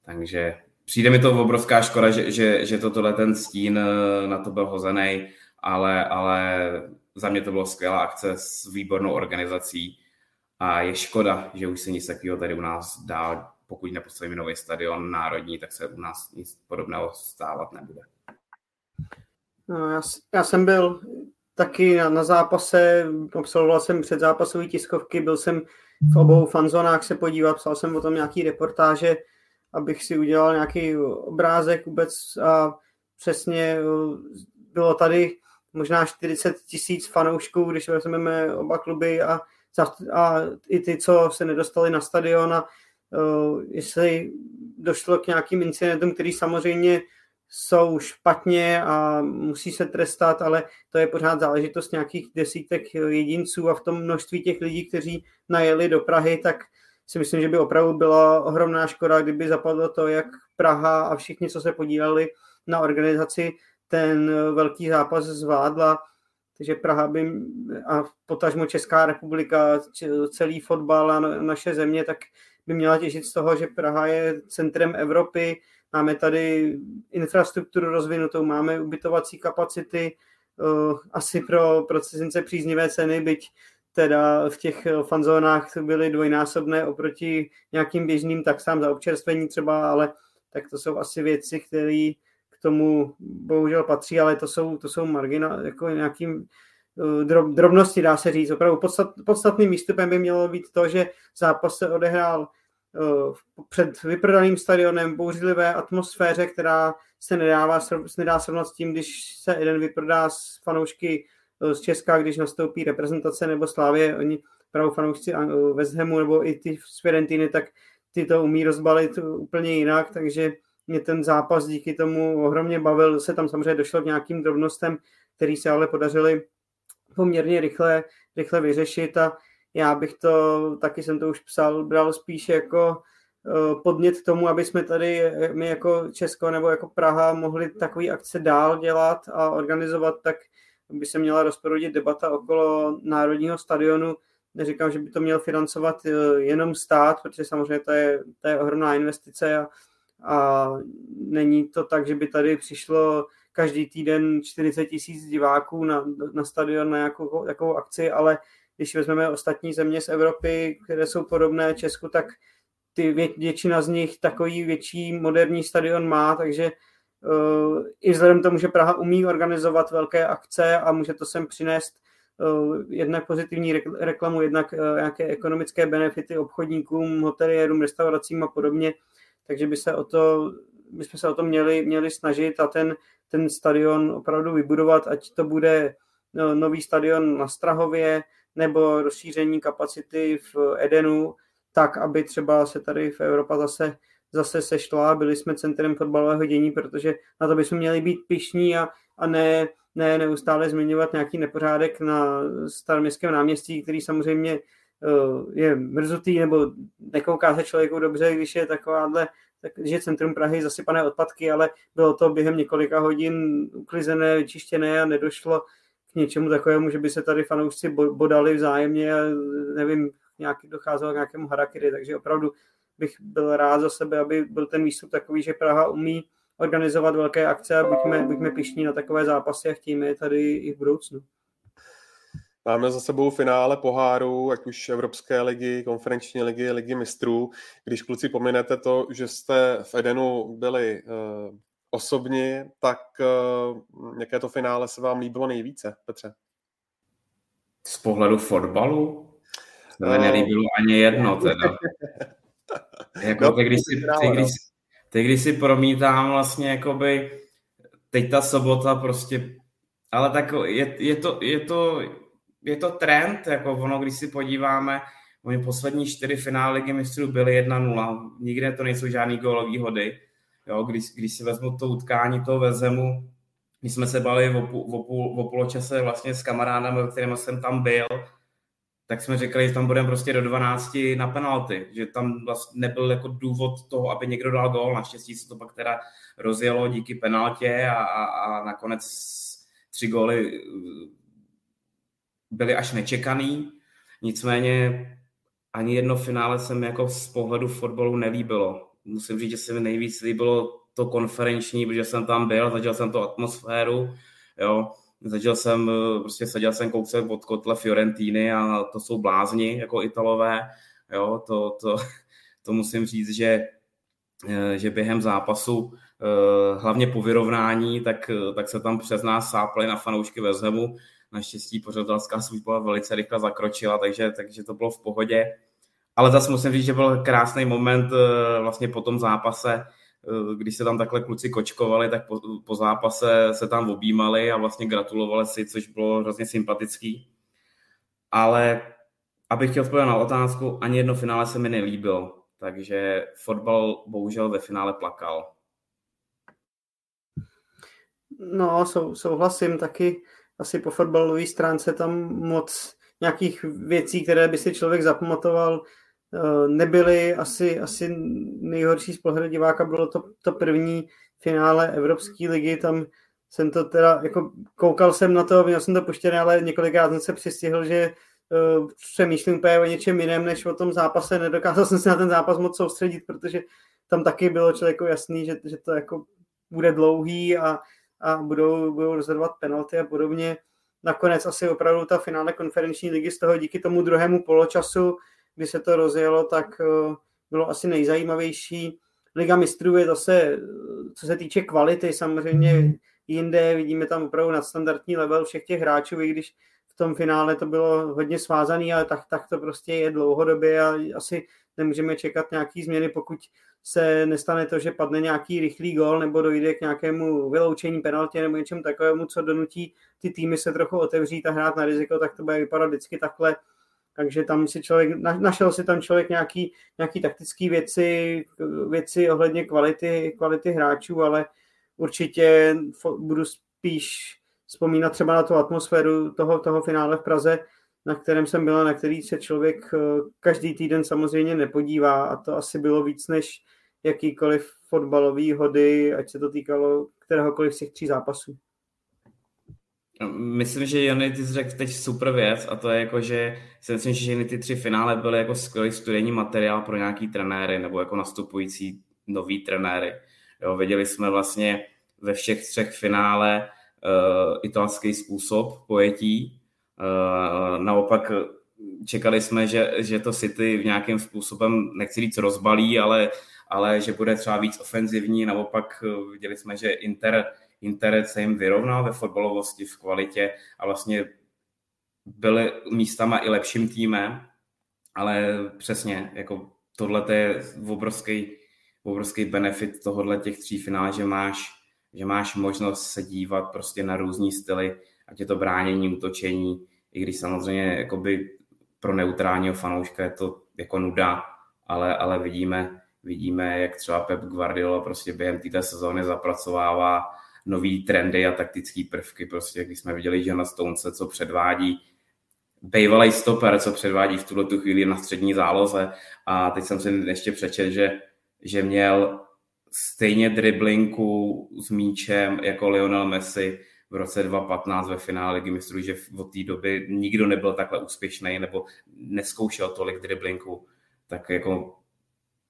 Takže přijde mi to obrovská škoda, že, že, že to tohle ten stín eh, na to byl hozený, ale, ale za mě to bylo skvělá akce s výbornou organizací a je škoda, že už se nic takového tady u nás dál, pokud nepostavíme nový stadion národní, tak se u nás nic podobného stávat nebude. No, já, já jsem byl taky na, na zápase, absolvoval jsem předzápasové tiskovky, byl jsem v obou fanzonách se podívat, psal jsem o tom nějaký reportáže, abych si udělal nějaký obrázek vůbec a přesně bylo tady možná 40 tisíc fanoušků, když vezmeme oba kluby a, a i ty, co se nedostali na stadion a uh, jestli došlo k nějakým incidentům, který samozřejmě jsou špatně a musí se trestat, ale to je pořád záležitost nějakých desítek jedinců a v tom množství těch lidí, kteří najeli do Prahy, tak si myslím, že by opravdu byla ohromná škoda, kdyby zapadlo to, jak Praha a všichni, co se podíleli na organizaci, ten velký zápas zvládla. Takže Praha by a potažmo Česká republika, celý fotbal a naše země, tak by měla těžit z toho, že Praha je centrem Evropy, Máme tady infrastrukturu rozvinutou, máme ubytovací kapacity, uh, asi pro, pro cizince příznivé ceny, byť teda v těch fanzónách byly dvojnásobné oproti nějakým běžným taxám za občerstvení třeba, ale tak to jsou asi věci, které k tomu bohužel patří, ale to jsou, to jsou margina, jako nějakým uh, drob, drobnosti, dá se říct. Opravdu podstat, podstatným výstupem by mělo být to, že zápas se odehrál Eh, před vyprodaným stadionem, bouřlivé atmosféře, která se nedává, se nedá srovnat s tím, když se jeden vyprodá z fanoušky eh, z Česka, když nastoupí reprezentace nebo Slávě, oni pravou fanoušci eh, Hamu nebo i ty z Fiorentíny, tak ty to umí rozbalit úplně jinak, takže mě ten zápas díky tomu ohromně bavil. Se tam samozřejmě došlo k nějakým drobnostem, který se ale podařili poměrně rychle, rychle vyřešit a já bych to, taky jsem to už psal, bral spíš jako eh, podnět tomu, aby jsme tady my jako Česko nebo jako Praha mohli takový akce dál dělat a organizovat, tak by se měla rozproudit debata okolo Národního stadionu, neříkám, že by to měl financovat jenom stát, protože samozřejmě to je, to je ohromná investice a, a není to tak, že by tady přišlo každý týden 40 tisíc diváků na, na stadion na nějakou, nějakou akci, ale když vezmeme ostatní země z Evropy, které jsou podobné Česku, tak ty vě, většina z nich takový větší moderní stadion má, takže uh, i vzhledem tomu, že Praha umí organizovat velké akce a může to sem přinést uh, jednak pozitivní reklamu, jednak uh, nějaké ekonomické benefity obchodníkům, hoteliérům, restauracím a podobně, takže by se o to, bychom se o to měli, měli snažit a ten, ten stadion opravdu vybudovat, ať to bude no, nový stadion na Strahově, nebo rozšíření kapacity v Edenu, tak, aby třeba se tady v Evropa zase, zase sešla, byli jsme centrem fotbalového dění, protože na to bychom měli být pišní a, a ne, ne neustále zmiňovat nějaký nepořádek na staroměstském náměstí, který samozřejmě uh, je mrzutý nebo nekouká se člověku dobře, když je takováhle tak, že centrum Prahy zasypané odpadky, ale bylo to během několika hodin uklizené, vyčištěné a nedošlo k něčemu takovému, že by se tady fanoušci bodali vzájemně nevím, nějaký, docházelo k nějakému harakiri, takže opravdu bych byl rád za sebe, aby byl ten výstup takový, že Praha umí organizovat velké akce a buďme, buďme pišní na takové zápasy a chtějme je tady i v budoucnu. Máme za sebou finále poháru, ať už Evropské ligy, konferenční ligy, ligy mistrů. Když kluci pominete to, že jste v Edenu byli uh, osobně, tak uh, jaké to finále se vám líbilo nejvíce, Petře? Z pohledu fotbalu? To mi nelíbilo ani jedno teda. (laughs) jako no, teď, když si, teď, když, teď, když si promítám vlastně jakoby teď ta sobota prostě, ale tak je, je, to, je, to, je to trend, jako ono, když si podíváme, oni poslední čtyři finále ligy mistrů byly 1-0, nikde to nejsou žádný gólový hody, jo, když, když si vezmu to utkání toho vezemu, my jsme se bali o, o, o, poločase vlastně s kamarádem, kterým jsem tam byl, tak jsme řekli, že tam budeme prostě do 12 na penalty, že tam vlastně nebyl jako důvod toho, aby někdo dal gól. Naštěstí se to pak teda rozjelo díky penaltě a, a, a nakonec tři góly uh, byly až nečekaný. Nicméně ani jedno finále se mi jako z pohledu fotbalu nelíbilo. Musím říct, že se mi nejvíc líbilo to konferenční, protože jsem tam byl, zažil jsem tu atmosféru, jo, Zažil jsem, eh, prostě seděl jsem kousek od kotle Fiorentiny a to jsou blázni jako Italové, jo, to, to, to musím říct, že, eh, že během zápasu, eh, hlavně po vyrovnání, tak, tak se tam přes nás sápali na fanoušky ve zemu. Naštěstí pořadatelská služba velice rychle zakročila, takže, takže to bylo v pohodě. Ale zase musím říct, že byl krásný moment vlastně po tom zápase, Eh, když se tam takhle kluci kočkovali, tak po, po zápase se tam objímali a vlastně gratulovali si, což bylo hrozně sympatický. Ale abych chtěl odpovědět na otázku, ani jedno finále se mi nelíbilo, takže fotbal bohužel ve finále plakal. No, sou, souhlasím taky. Asi po fotbalové stránce tam moc nějakých věcí, které by si člověk zapamatoval, Eh, nebyly asi, asi nejhorší z pohledu diváka, bylo to, to první finále Evropské ligy, tam jsem to teda, jako koukal jsem na to, měl jsem to puštěné, ale několikrát jsem se přistihl, že uh, přemýšlím úplně o něčem jiném, než o tom zápase, nedokázal jsem se na ten zápas moc soustředit, protože tam taky bylo člověku jasný, že, že to jako bude dlouhý a, a budou, budou rozhodovat penalty a podobně. Nakonec asi opravdu ta finále konferenční ligy z toho díky tomu druhému poločasu kdy se to rozjelo, tak eh, bylo asi nejzajímavější. Liga mistrů je zase, co se týče kvality, samozřejmě jinde, vidíme tam opravdu nadstandardní level všech těch hráčů, i když v tom finále to bylo hodně svázaný, ale tak, tak to prostě je dlouhodobě a asi nemůžeme čekat nějaký změny, pokud se nestane to, že padne nějaký rychlý gol nebo dojde k nějakému vyloučení penaltě nebo něčemu takovému, co donutí ty týmy se trochu otevřít a hrát na riziko, tak to bude vypadat vždycky takhle takže tam si člověk, našel si tam člověk nějaký, nějaký taktický věci, věci ohledně kvality, kvality hráčů, ale určitě budu spíš vzpomínat třeba na tu atmosféru toho, toho finále v Praze, na kterém jsem byl, na který se člověk eh, každý týden samozřejmě nepodívá a to asi bylo víc než jakýkoliv fotbalový hody, ať se to týkalo kteréhokoliv z těch tří zápasů. Myslím, že Jony, ty jsi řekl teď super věc a to je jako, že si myslím, že ty tři finále byly jako skvělý studijní materiál pro nějaký trenéry nebo jako nastupující nový trenéry. Jo, viděli jsme vlastně ve všech třech finále uh, italský způsob pojetí. Uh, naopak čekali jsme, že, že to City v nějakým způsobem, nechci říct rozbalí, ale, ale že bude třeba víc ofenzivní. Naopak viděli jsme, že Inter Inter se jim vyrovnal ve fotbalovosti, v kvalitě a vlastně byli místama i lepším týmem, ale přesně, jako tohle je obrovský, obrovský benefit tohohle těch tří finálů, že máš, že máš možnost se dívat prostě na různý styly, ať je to bránění, útočení, i když samozřejmě jakoby pro neutrálního fanouška je to jako nuda, ale, ale vidíme, vidíme, jak třeba Pep Guardiola prostě během této sezóny zapracovává nový trendy a taktické prvky. Prostě, když jsme viděli že na Stonce, co předvádí, bývalý stoper, co předvádí v tuhle tu chvíli na střední záloze. A teď jsem si ještě přečet, že, že měl stejně driblinku s míčem jako Lionel Messi v roce 2015 ve finále ligy mistrů, že od té doby nikdo nebyl takhle úspěšný nebo neskoušel tolik driblinku. Tak jako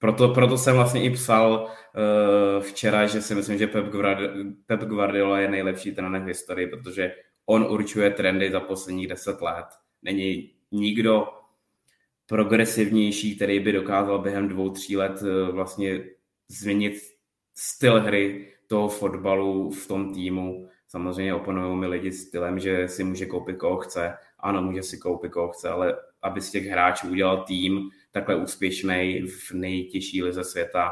proto, proto jsem vlastně i psal uh, včera, že si myslím, že Pep Guardiola, Pep Guardiola je nejlepší trenér v historii, protože on určuje trendy za posledních deset let. Není nikdo progresivnější, který by dokázal během dvou, tří let uh, vlastně změnit styl hry toho fotbalu v tom týmu. Samozřejmě oponují mi lidi stylem, že si může koupit koho chce. Ano, může si koupit koho chce, ale aby z těch hráčů udělal tým, takhle úspěšný v nejtěžší lize světa.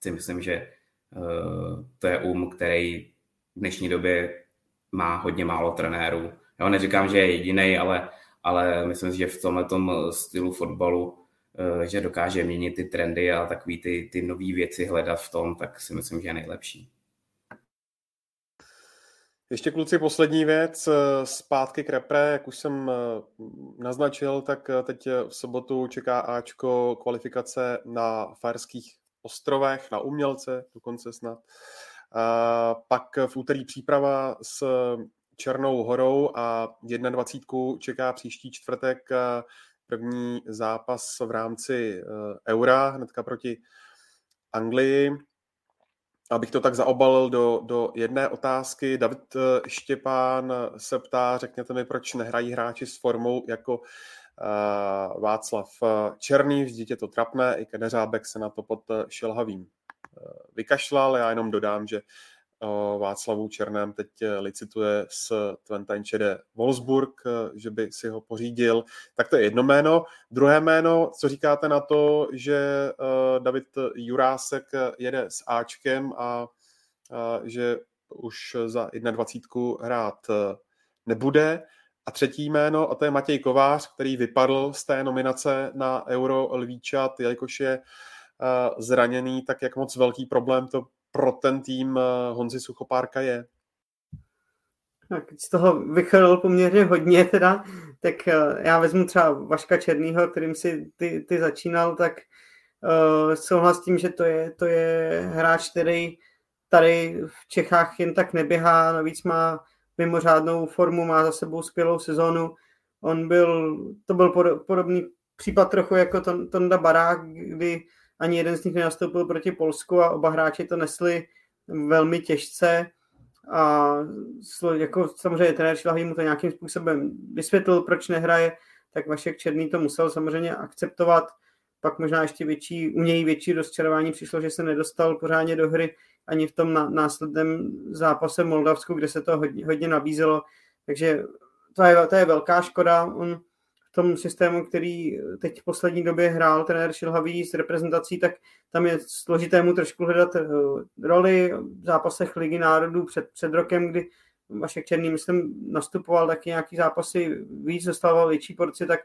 Si myslím, že uh, to je um, který v dnešní době má hodně málo trenérů. Já neříkám, že je jediný, ale, ale myslím si, že v tomhle stylu fotbalu, uh, že dokáže měnit ty trendy a takový ty, ty nové věci hledat v tom, tak si myslím, že je nejlepší. Ještě kluci poslední věc, eh, zpátky k repre, jak už jsem eh, naznačil, tak eh, teď v sobotu čeká Ačko kvalifikace na Fajerských ostrovech, na umělce dokonce snad. A pak v úterý příprava s Černou horou a 21. čeká příští čtvrtek první zápas v rámci Eura, hnedka proti Anglii abych to tak zaobalil do, do jedné otázky. David eh, Štěpán se ptá, řekněte mi, proč nehrají hráči s formou jako uh, Václav Černý, vždyť je to trapné, i Keneřábek se na to pod Šilhavým vykašlal. Já jenom dodám, že Václavu Černém teď eh, licituje s Twentenčede Wolfsburg, eh, že by si ho pořídil. Tak to je jedno jméno. Druhé jméno, co říkáte na to, že eh, David Jurásek jede s Ačkem a že už za 21 hrát nebude. A třetí jméno, a to je Matěj Kovář, který vypadl z té nominace na Euro Lvíčat, jelikož je zraněný, tak jak moc velký problém to pro ten tým eh, Honzi Suchopárka je? Tak z toho vychrl poměrně hodně teda, tak eh, já vezmu třeba Vaška Černýho, kterým si ty, ty začínal, tak uh, souhlas s tím, že to je, to je hráč, který tady v Čechách jen tak neběhá, navíc má mimořádnou formu, má za sebou skvělou sezónu. On byl, to byl podobný případ trochu jako Tonda Barák, kdy ani jeden z nich nenastoupil proti Polsku a oba hráči to nesli velmi těžce a jako samozřejmě trenér Šilhavý mu to nějakým způsobem vysvětlil, proč nehraje, tak Vašek Černý to musel samozřejmě akceptovat. Pak možná ještě větší, u něj větší rozčarování přišlo, že se nedostal pořádně do hry ani v tom následném zápase Moldavsku, kde se to hodně, hodně nabízelo. Takže to je, to je velká škoda. On v tom systému, který teď v poslední době hrál trenér Šilhavý s reprezentací, tak tam je složité mu trošku hledat eh, roli v zápasech Ligy národů před, před rokem, kdy Vašek Černý, myslím, nastupoval taky nějaký zápasy, víc dostával větší porci, tak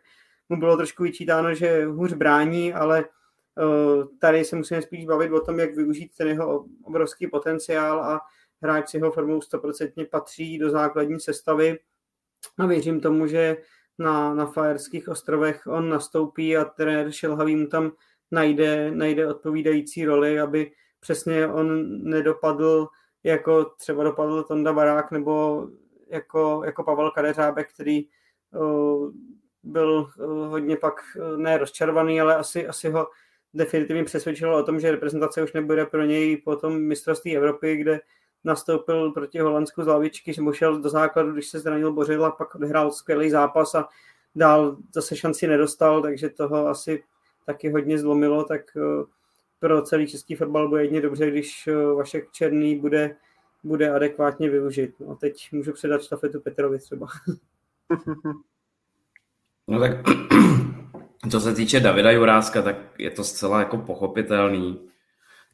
mu bylo trošku vyčítáno, že hůř brání, ale uh, tady se musíme spíš bavit o tom, jak využít ten jeho obrovský potenciál a hráč s jeho formou 100% patří do základní sestavy. A věřím tomu, že na, na Fajerských ostrovech. On nastoupí a trenér Šilhavý mu tam najde, najde odpovídající roli, aby přesně on nedopadl jako třeba dopadl Tonda Barák nebo jako, jako Pavel Kadeřábek, který byl hodně pak ne rozčarovaný, ale asi, asi ho definitivně přesvědčilo o tom, že reprezentace už nebude pro něj po tom mistrovství Evropy, kde nastoupil proti Holandsku z lavičky, že šel do základu, když se zranil Bořil a pak odehrál skvělý zápas a dál zase šanci nedostal, takže toho asi taky hodně zlomilo, tak eh, pro celý český fotbal bude jedně dobře, když eh, Vašek Černý bude, bude adekvátně využit. No a teď můžu předat štafetu Petrovi třeba. (laughs) No tak (clears throat) co se týče Davida Juráska, tak je to zcela jako pochopitelný.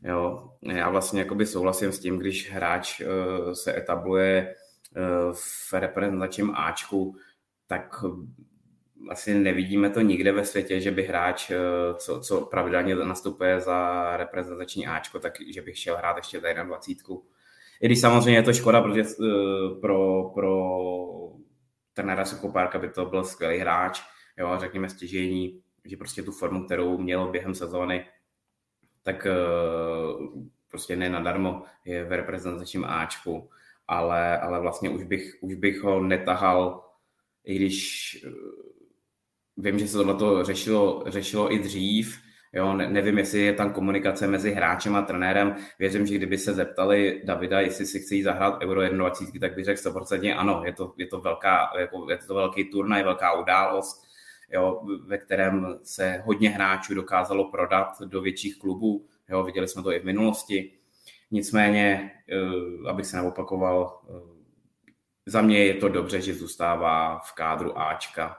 Jo, já vlastně jakoby souhlasím s tím, když hráč uh, se etabluje uh, v reprezentačním Ačku, tak asi nevidíme to nikde ve světě, že by hráč, uh, co, co pravidelně nastupuje za reprezentační Ačko, tak že bych šel hrát ještě tady na dvacítku. I když samozřejmě je to škoda, protože pro, pro trenéra Sokopárka by to byl skvělý hráč, jo, řekněme stěžení, že prostě tu formu, kterou měl během sezóny, tak eh, prostě ne nadarmo je v reprezentačním Ačku, ale, ale vlastně už bych, už bych ho netahal, i když eh, vím, že se tohle řešilo, řešilo i dřív, Jo, ne, nevím, jestli je tam komunikace mezi hráčem a trenérem. Věřím, že kdyby se zeptali Davida, jestli si chce jít zahrát Euro 21, tak by řekl 100% ano. Je to, je to, velká, je to velký turnaj, velká událost jo, ve kterém se hodně hráčů dokázalo prodat do větších klubů. Jo, viděli jsme to i v minulosti. Nicméně, eh, abych se neopakoval, eh, za mě je to dobře, že zůstává v kádru Ačka.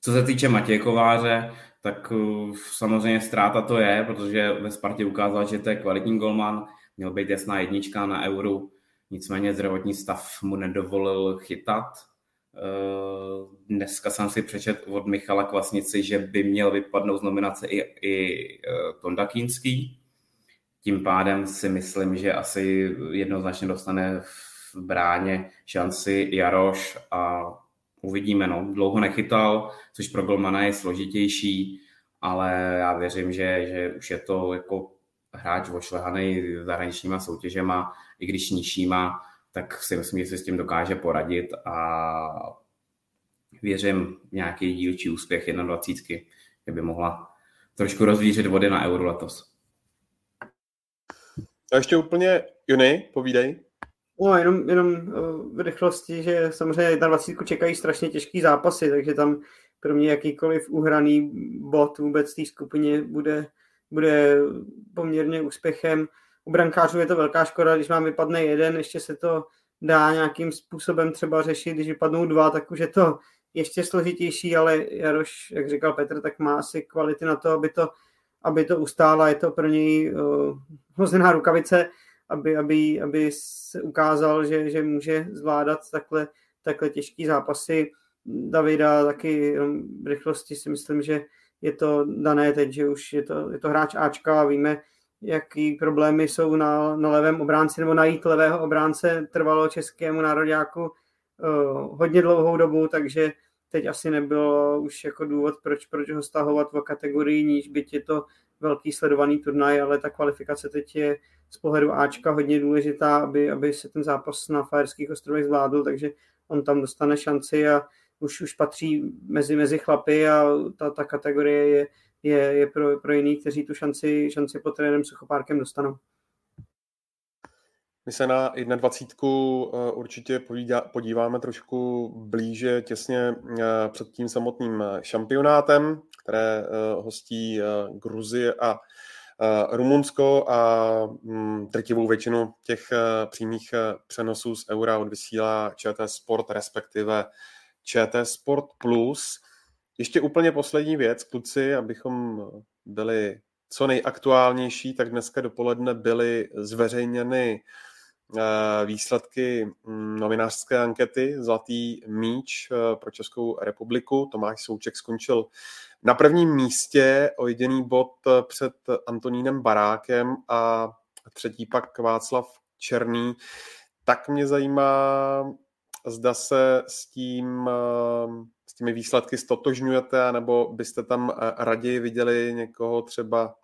Co se týče Matěje Kováře, tak eh, samozřejmě ztráta to je, protože ve Spartě ukázal, že to je kvalitní golman, měl být jasná jednička na euru, nicméně zdravotní stav mu nedovolil chytat, dneska jsem si přečet od Michala Kvasnici, že by měl vypadnout z nominace i, i eh, Tonda Kínský. Tím pádem si myslím, že asi jednoznačně dostane v bráně šanci Jaroš a uvidíme. No. Dlouho nechytal, což pro Golmana je složitější, ale já věřím, že, že už je to jako hráč ošlehaný zahraničníma soutěžema, i když nižšíma, tak si myslím, že se s tím dokáže poradit a věřím v nějaký dílčí úspěch 21, by mohla trošku rozvířit vody na euro letos. A ještě úplně, Juni, povídej. No, jenom, jenom v rychlosti, že samozřejmě na 20 čekají strašně těžký zápasy, takže tam pro mě jakýkoliv uhraný bod vůbec té skupině bude, bude poměrně úspěchem. U brankářů je to velká škoda, když vám vypadne jeden, ještě se to dá nějakým způsobem třeba řešit, když vypadnou dva, tak už je to ještě složitější, ale Jaroš, jak říkal Petr, tak má asi kvality na to, aby to, aby to ustála. Je to pro něj uh, hozená rukavice, aby, aby, aby se ukázal, že, že může zvládat takhle, takhle těžký zápasy. Davida taky v rychlosti si myslím, že je to dané teď, že už je to, je to hráč Ačka a víme, jaký problémy jsou na, na levém obránci, nebo najít levého obránce trvalo českému národňáku uh, hodně dlouhou dobu, takže teď asi nebylo už jako důvod, proč, proč ho stahovat v kategorii níž, byť je to velký sledovaný turnaj, ale ta kvalifikace teď je z pohledu Ačka hodně důležitá, aby, aby se ten zápas na Fajerských ostrovech zvládl, takže on tam dostane šanci a už, už patří mezi, mezi chlapy a ta, ta kategorie je, je, je pro, pro jiný, kteří tu šanci, šanci pod trenérem Suchopárkem dostanou. My se na 21. Eh, určitě podíváme trošku blíže těsně eh, před tím samotným eh, šampionátem, které hostí Gruzie a Rumunsko a mm, drtivou většinu těch přímých přenosů z Eura odvysílá ČT Sport, respektive ČT Sport Plus. Ještě úplně poslední věc, kluci, abychom byli co nejaktuálnější, tak dneska dopoledne byly zveřejněny Eh, výsledky mm, novinářské ankety Zlatý míč eh, pro Českou republiku. Tomáš Souček skončil na prvním místě o jediný bod eh, před Antonínem Barákem a třetí pak Václav Černý. Tak mě zajímá, zda se s tím s těmi výsledky stotožňujete, nebo byste tam raději viděli někoho třeba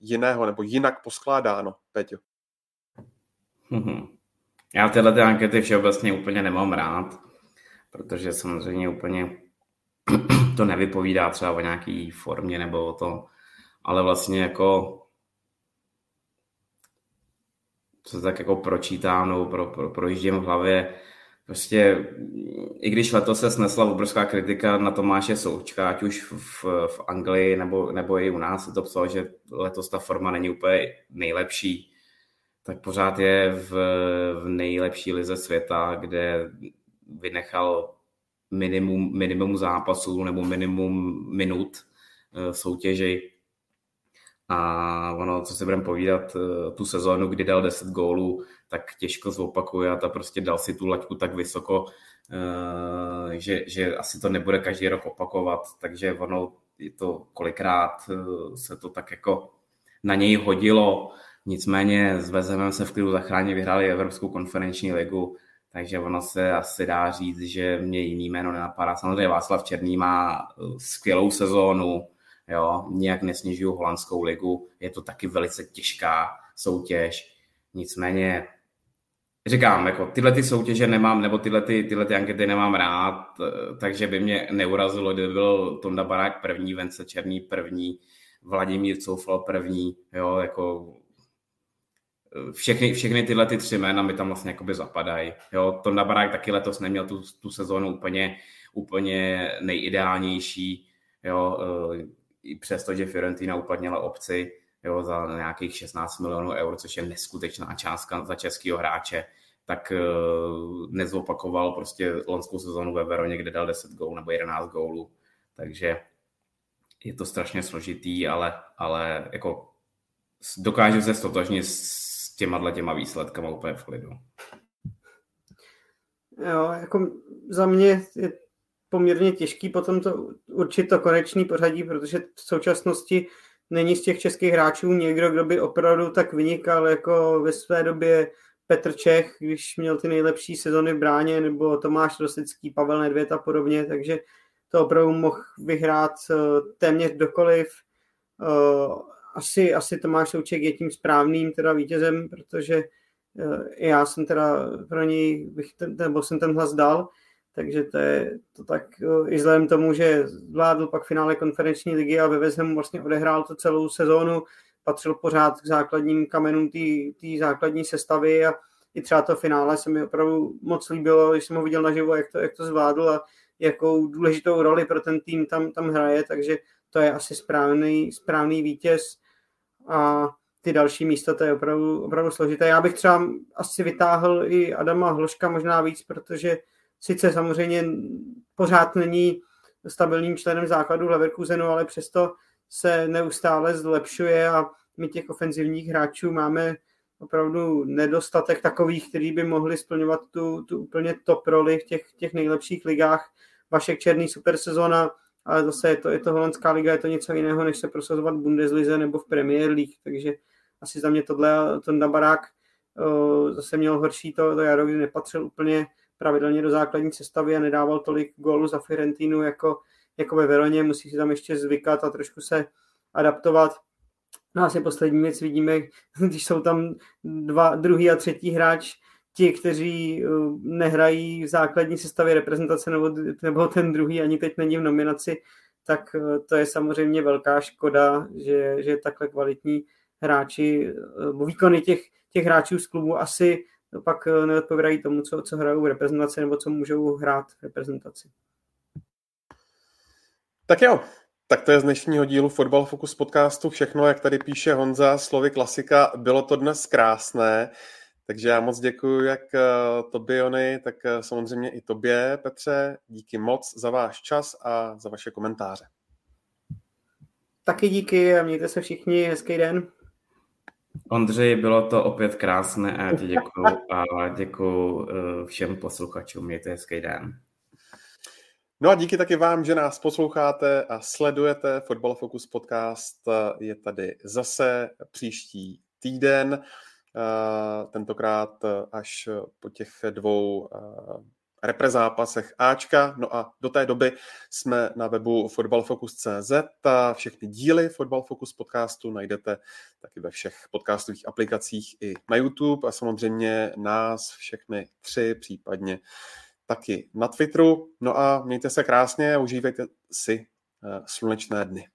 jiného, nebo jinak poskládáno, Peťo? Mm-hmm. Já tyhle ty ankety všeobecně úplně nemám rád, protože samozřejmě úplně (clears throat) to nevypovídá třeba o nějaký formě nebo o to, ale vlastně jako co tak jako pročítám nebo pro, pro, projíždím v hlavě, prostě i když letos se snesla obrovská kritika na Tomáše Součka, ať už v, v Anglii nebo, nebo i u nás se to psalo, že letos ta forma není úplně nejlepší, tak pořád je v, v nejlepší lize světa, kde vynechal minimum, minimum zápasů nebo minimum minut eh, soutěži. A ono, co si budeme povídat, eh, tu sezónu, kdy dal 10 gólů, tak těžko zopakuje a ta prostě dal si tu laťku tak vysoko, eh, že, že asi to nebude každý rok opakovat, takže ono je to kolikrát se to tak jako na něj hodilo, nicméně s Vezemem se v klidu zachránit vyhráli Evropskou konferenční ligu, takže ono se asi dá říct, že mě jiný jméno nenapadá. Samozřejmě Václav Černý má eh, skvělou sezónu, jo, nijak nesnižuju holandskou ligu, je to taky velice těžká soutěž, nicméně říkám, jako tyhle ty soutěže nemám, nebo tyhle, ty, tyhle ty ankety nemám rád, eh, takže by mě neurazilo, kdyby byl Tonda Barák první, Vence Černý první, Vladimír Coufal první, jo, jako všechny, všechny tyhle ty tři jména mi tam vlastně jakoby zapadají. Jo, Tonda Barák taky letos neměl tu, tu sezónu úplně, úplně nejideálnější, jo, eh, i přesto, že Fiorentina uplatnila obci jo, za nějakých 16 milionů eur, což je neskutečná částka za českého hráče, tak uh, nezopakoval prostě loňskou sezónu ve Veroně, kde dal 10 gólů nebo 11 gólů. Takže je to strašně složitý, ale, ale jako dokážu se stotožnit s těma těma výsledkama úplně v klidu. Jo, jako za mě je poměrně těžký potom to určit to konečný pořadí, protože v současnosti není z těch českých hráčů někdo, kdo by opravdu tak vynikal jako ve své době Petr Čech, když měl ty nejlepší sezony v bráně, nebo Tomáš Rosický, Pavel Nedvěd a podobně, takže to opravdu mohl vyhrát eh, téměř kdokoliv. Eh, asi, asi Tomáš Souček je tím správným teda vítězem, protože eh, já jsem teda pro něj, bych ten, nebo jsem ten hlas dal, takže to je to tak i vzhledem tomu, že zvládl pak finále konferenční ligy a ve Vezhemu vlastně odehrál to celou sezónu, patřil pořád k základním kamenům té základní sestavy a i třeba to finále se mi opravdu moc líbilo, když jsem ho viděl naživo, jak to, jak to zvládl a jakou důležitou roli pro ten tým tam, tam hraje, takže to je asi správný, správný vítěz a ty další místa, to je opravdu, opravdu složité. Já bych třeba asi vytáhl i Adama Hloška možná víc, protože sice samozřejmě pořád není stabilním členem základu Leverkusenu, ale přesto se neustále zlepšuje a my těch ofenzivních hráčů máme opravdu nedostatek takových, kteří by mohli splňovat tu, tu úplně top roli v těch, těch nejlepších ligách. Vašek Černý super sezona, ale zase je to, je to holandská liga, je to něco jiného, než se prosazovat v Bundeslize nebo v Premier League, takže asi za mě tohle, ten Barák zase měl horší to, to jaro, kdy nepatřil úplně pravidelně do základní sestavy a nedával tolik gólů za Fiorentinu jako, jako ve Veroně, musí si tam ještě zvykat a trošku se adaptovat. No asi poslední věc vidíme, (laughs) když jsou tam dva, druhý a třetí hráč, ti, kteří eh, nehrají v základní sestavě reprezentace nebo, nebo ten druhý ani teď není v nominaci, tak eh, to je samozřejmě velká škoda, že, že takhle kvalitní hráči, eh, výkony těch, těch hráčů z klubu asi pak neodpovídají tomu, co, co hrajou v reprezentaci nebo co můžou hrát v reprezentaci. Tak jo, tak to je z dnešního dílu Fotbal Focus podcastu všechno, jak tady píše Honza, slovy klasika. Bylo to dnes krásné. Takže já moc děkuji jak eh, tobě, Jony, tak eh, samozřejmě i tobě, Petře. Díky moc za váš čas a za vaše komentáře. Taky díky a mějte se všichni. Hezký den. Ondřej, bylo to opět krásné a ti děkuji a děkuji eh, všem posluchačům. Mějte hezký den. No a díky taky vám, že nás posloucháte a sledujete. Football Focus podcast je tady zase příští týden. Eh, tentokrát eh, až po těch dvou eh, reprezápasech Ačka. No a do té doby jsme na webu fotbalfocus.cz a všechny díly Fotbal Focus podcastu najdete taky ve všech podcastových aplikacích i na YouTube a samozřejmě nás všechny tři případně taky na Twitteru. No a mějte se krásně a užívejte si eh, slunečné dny.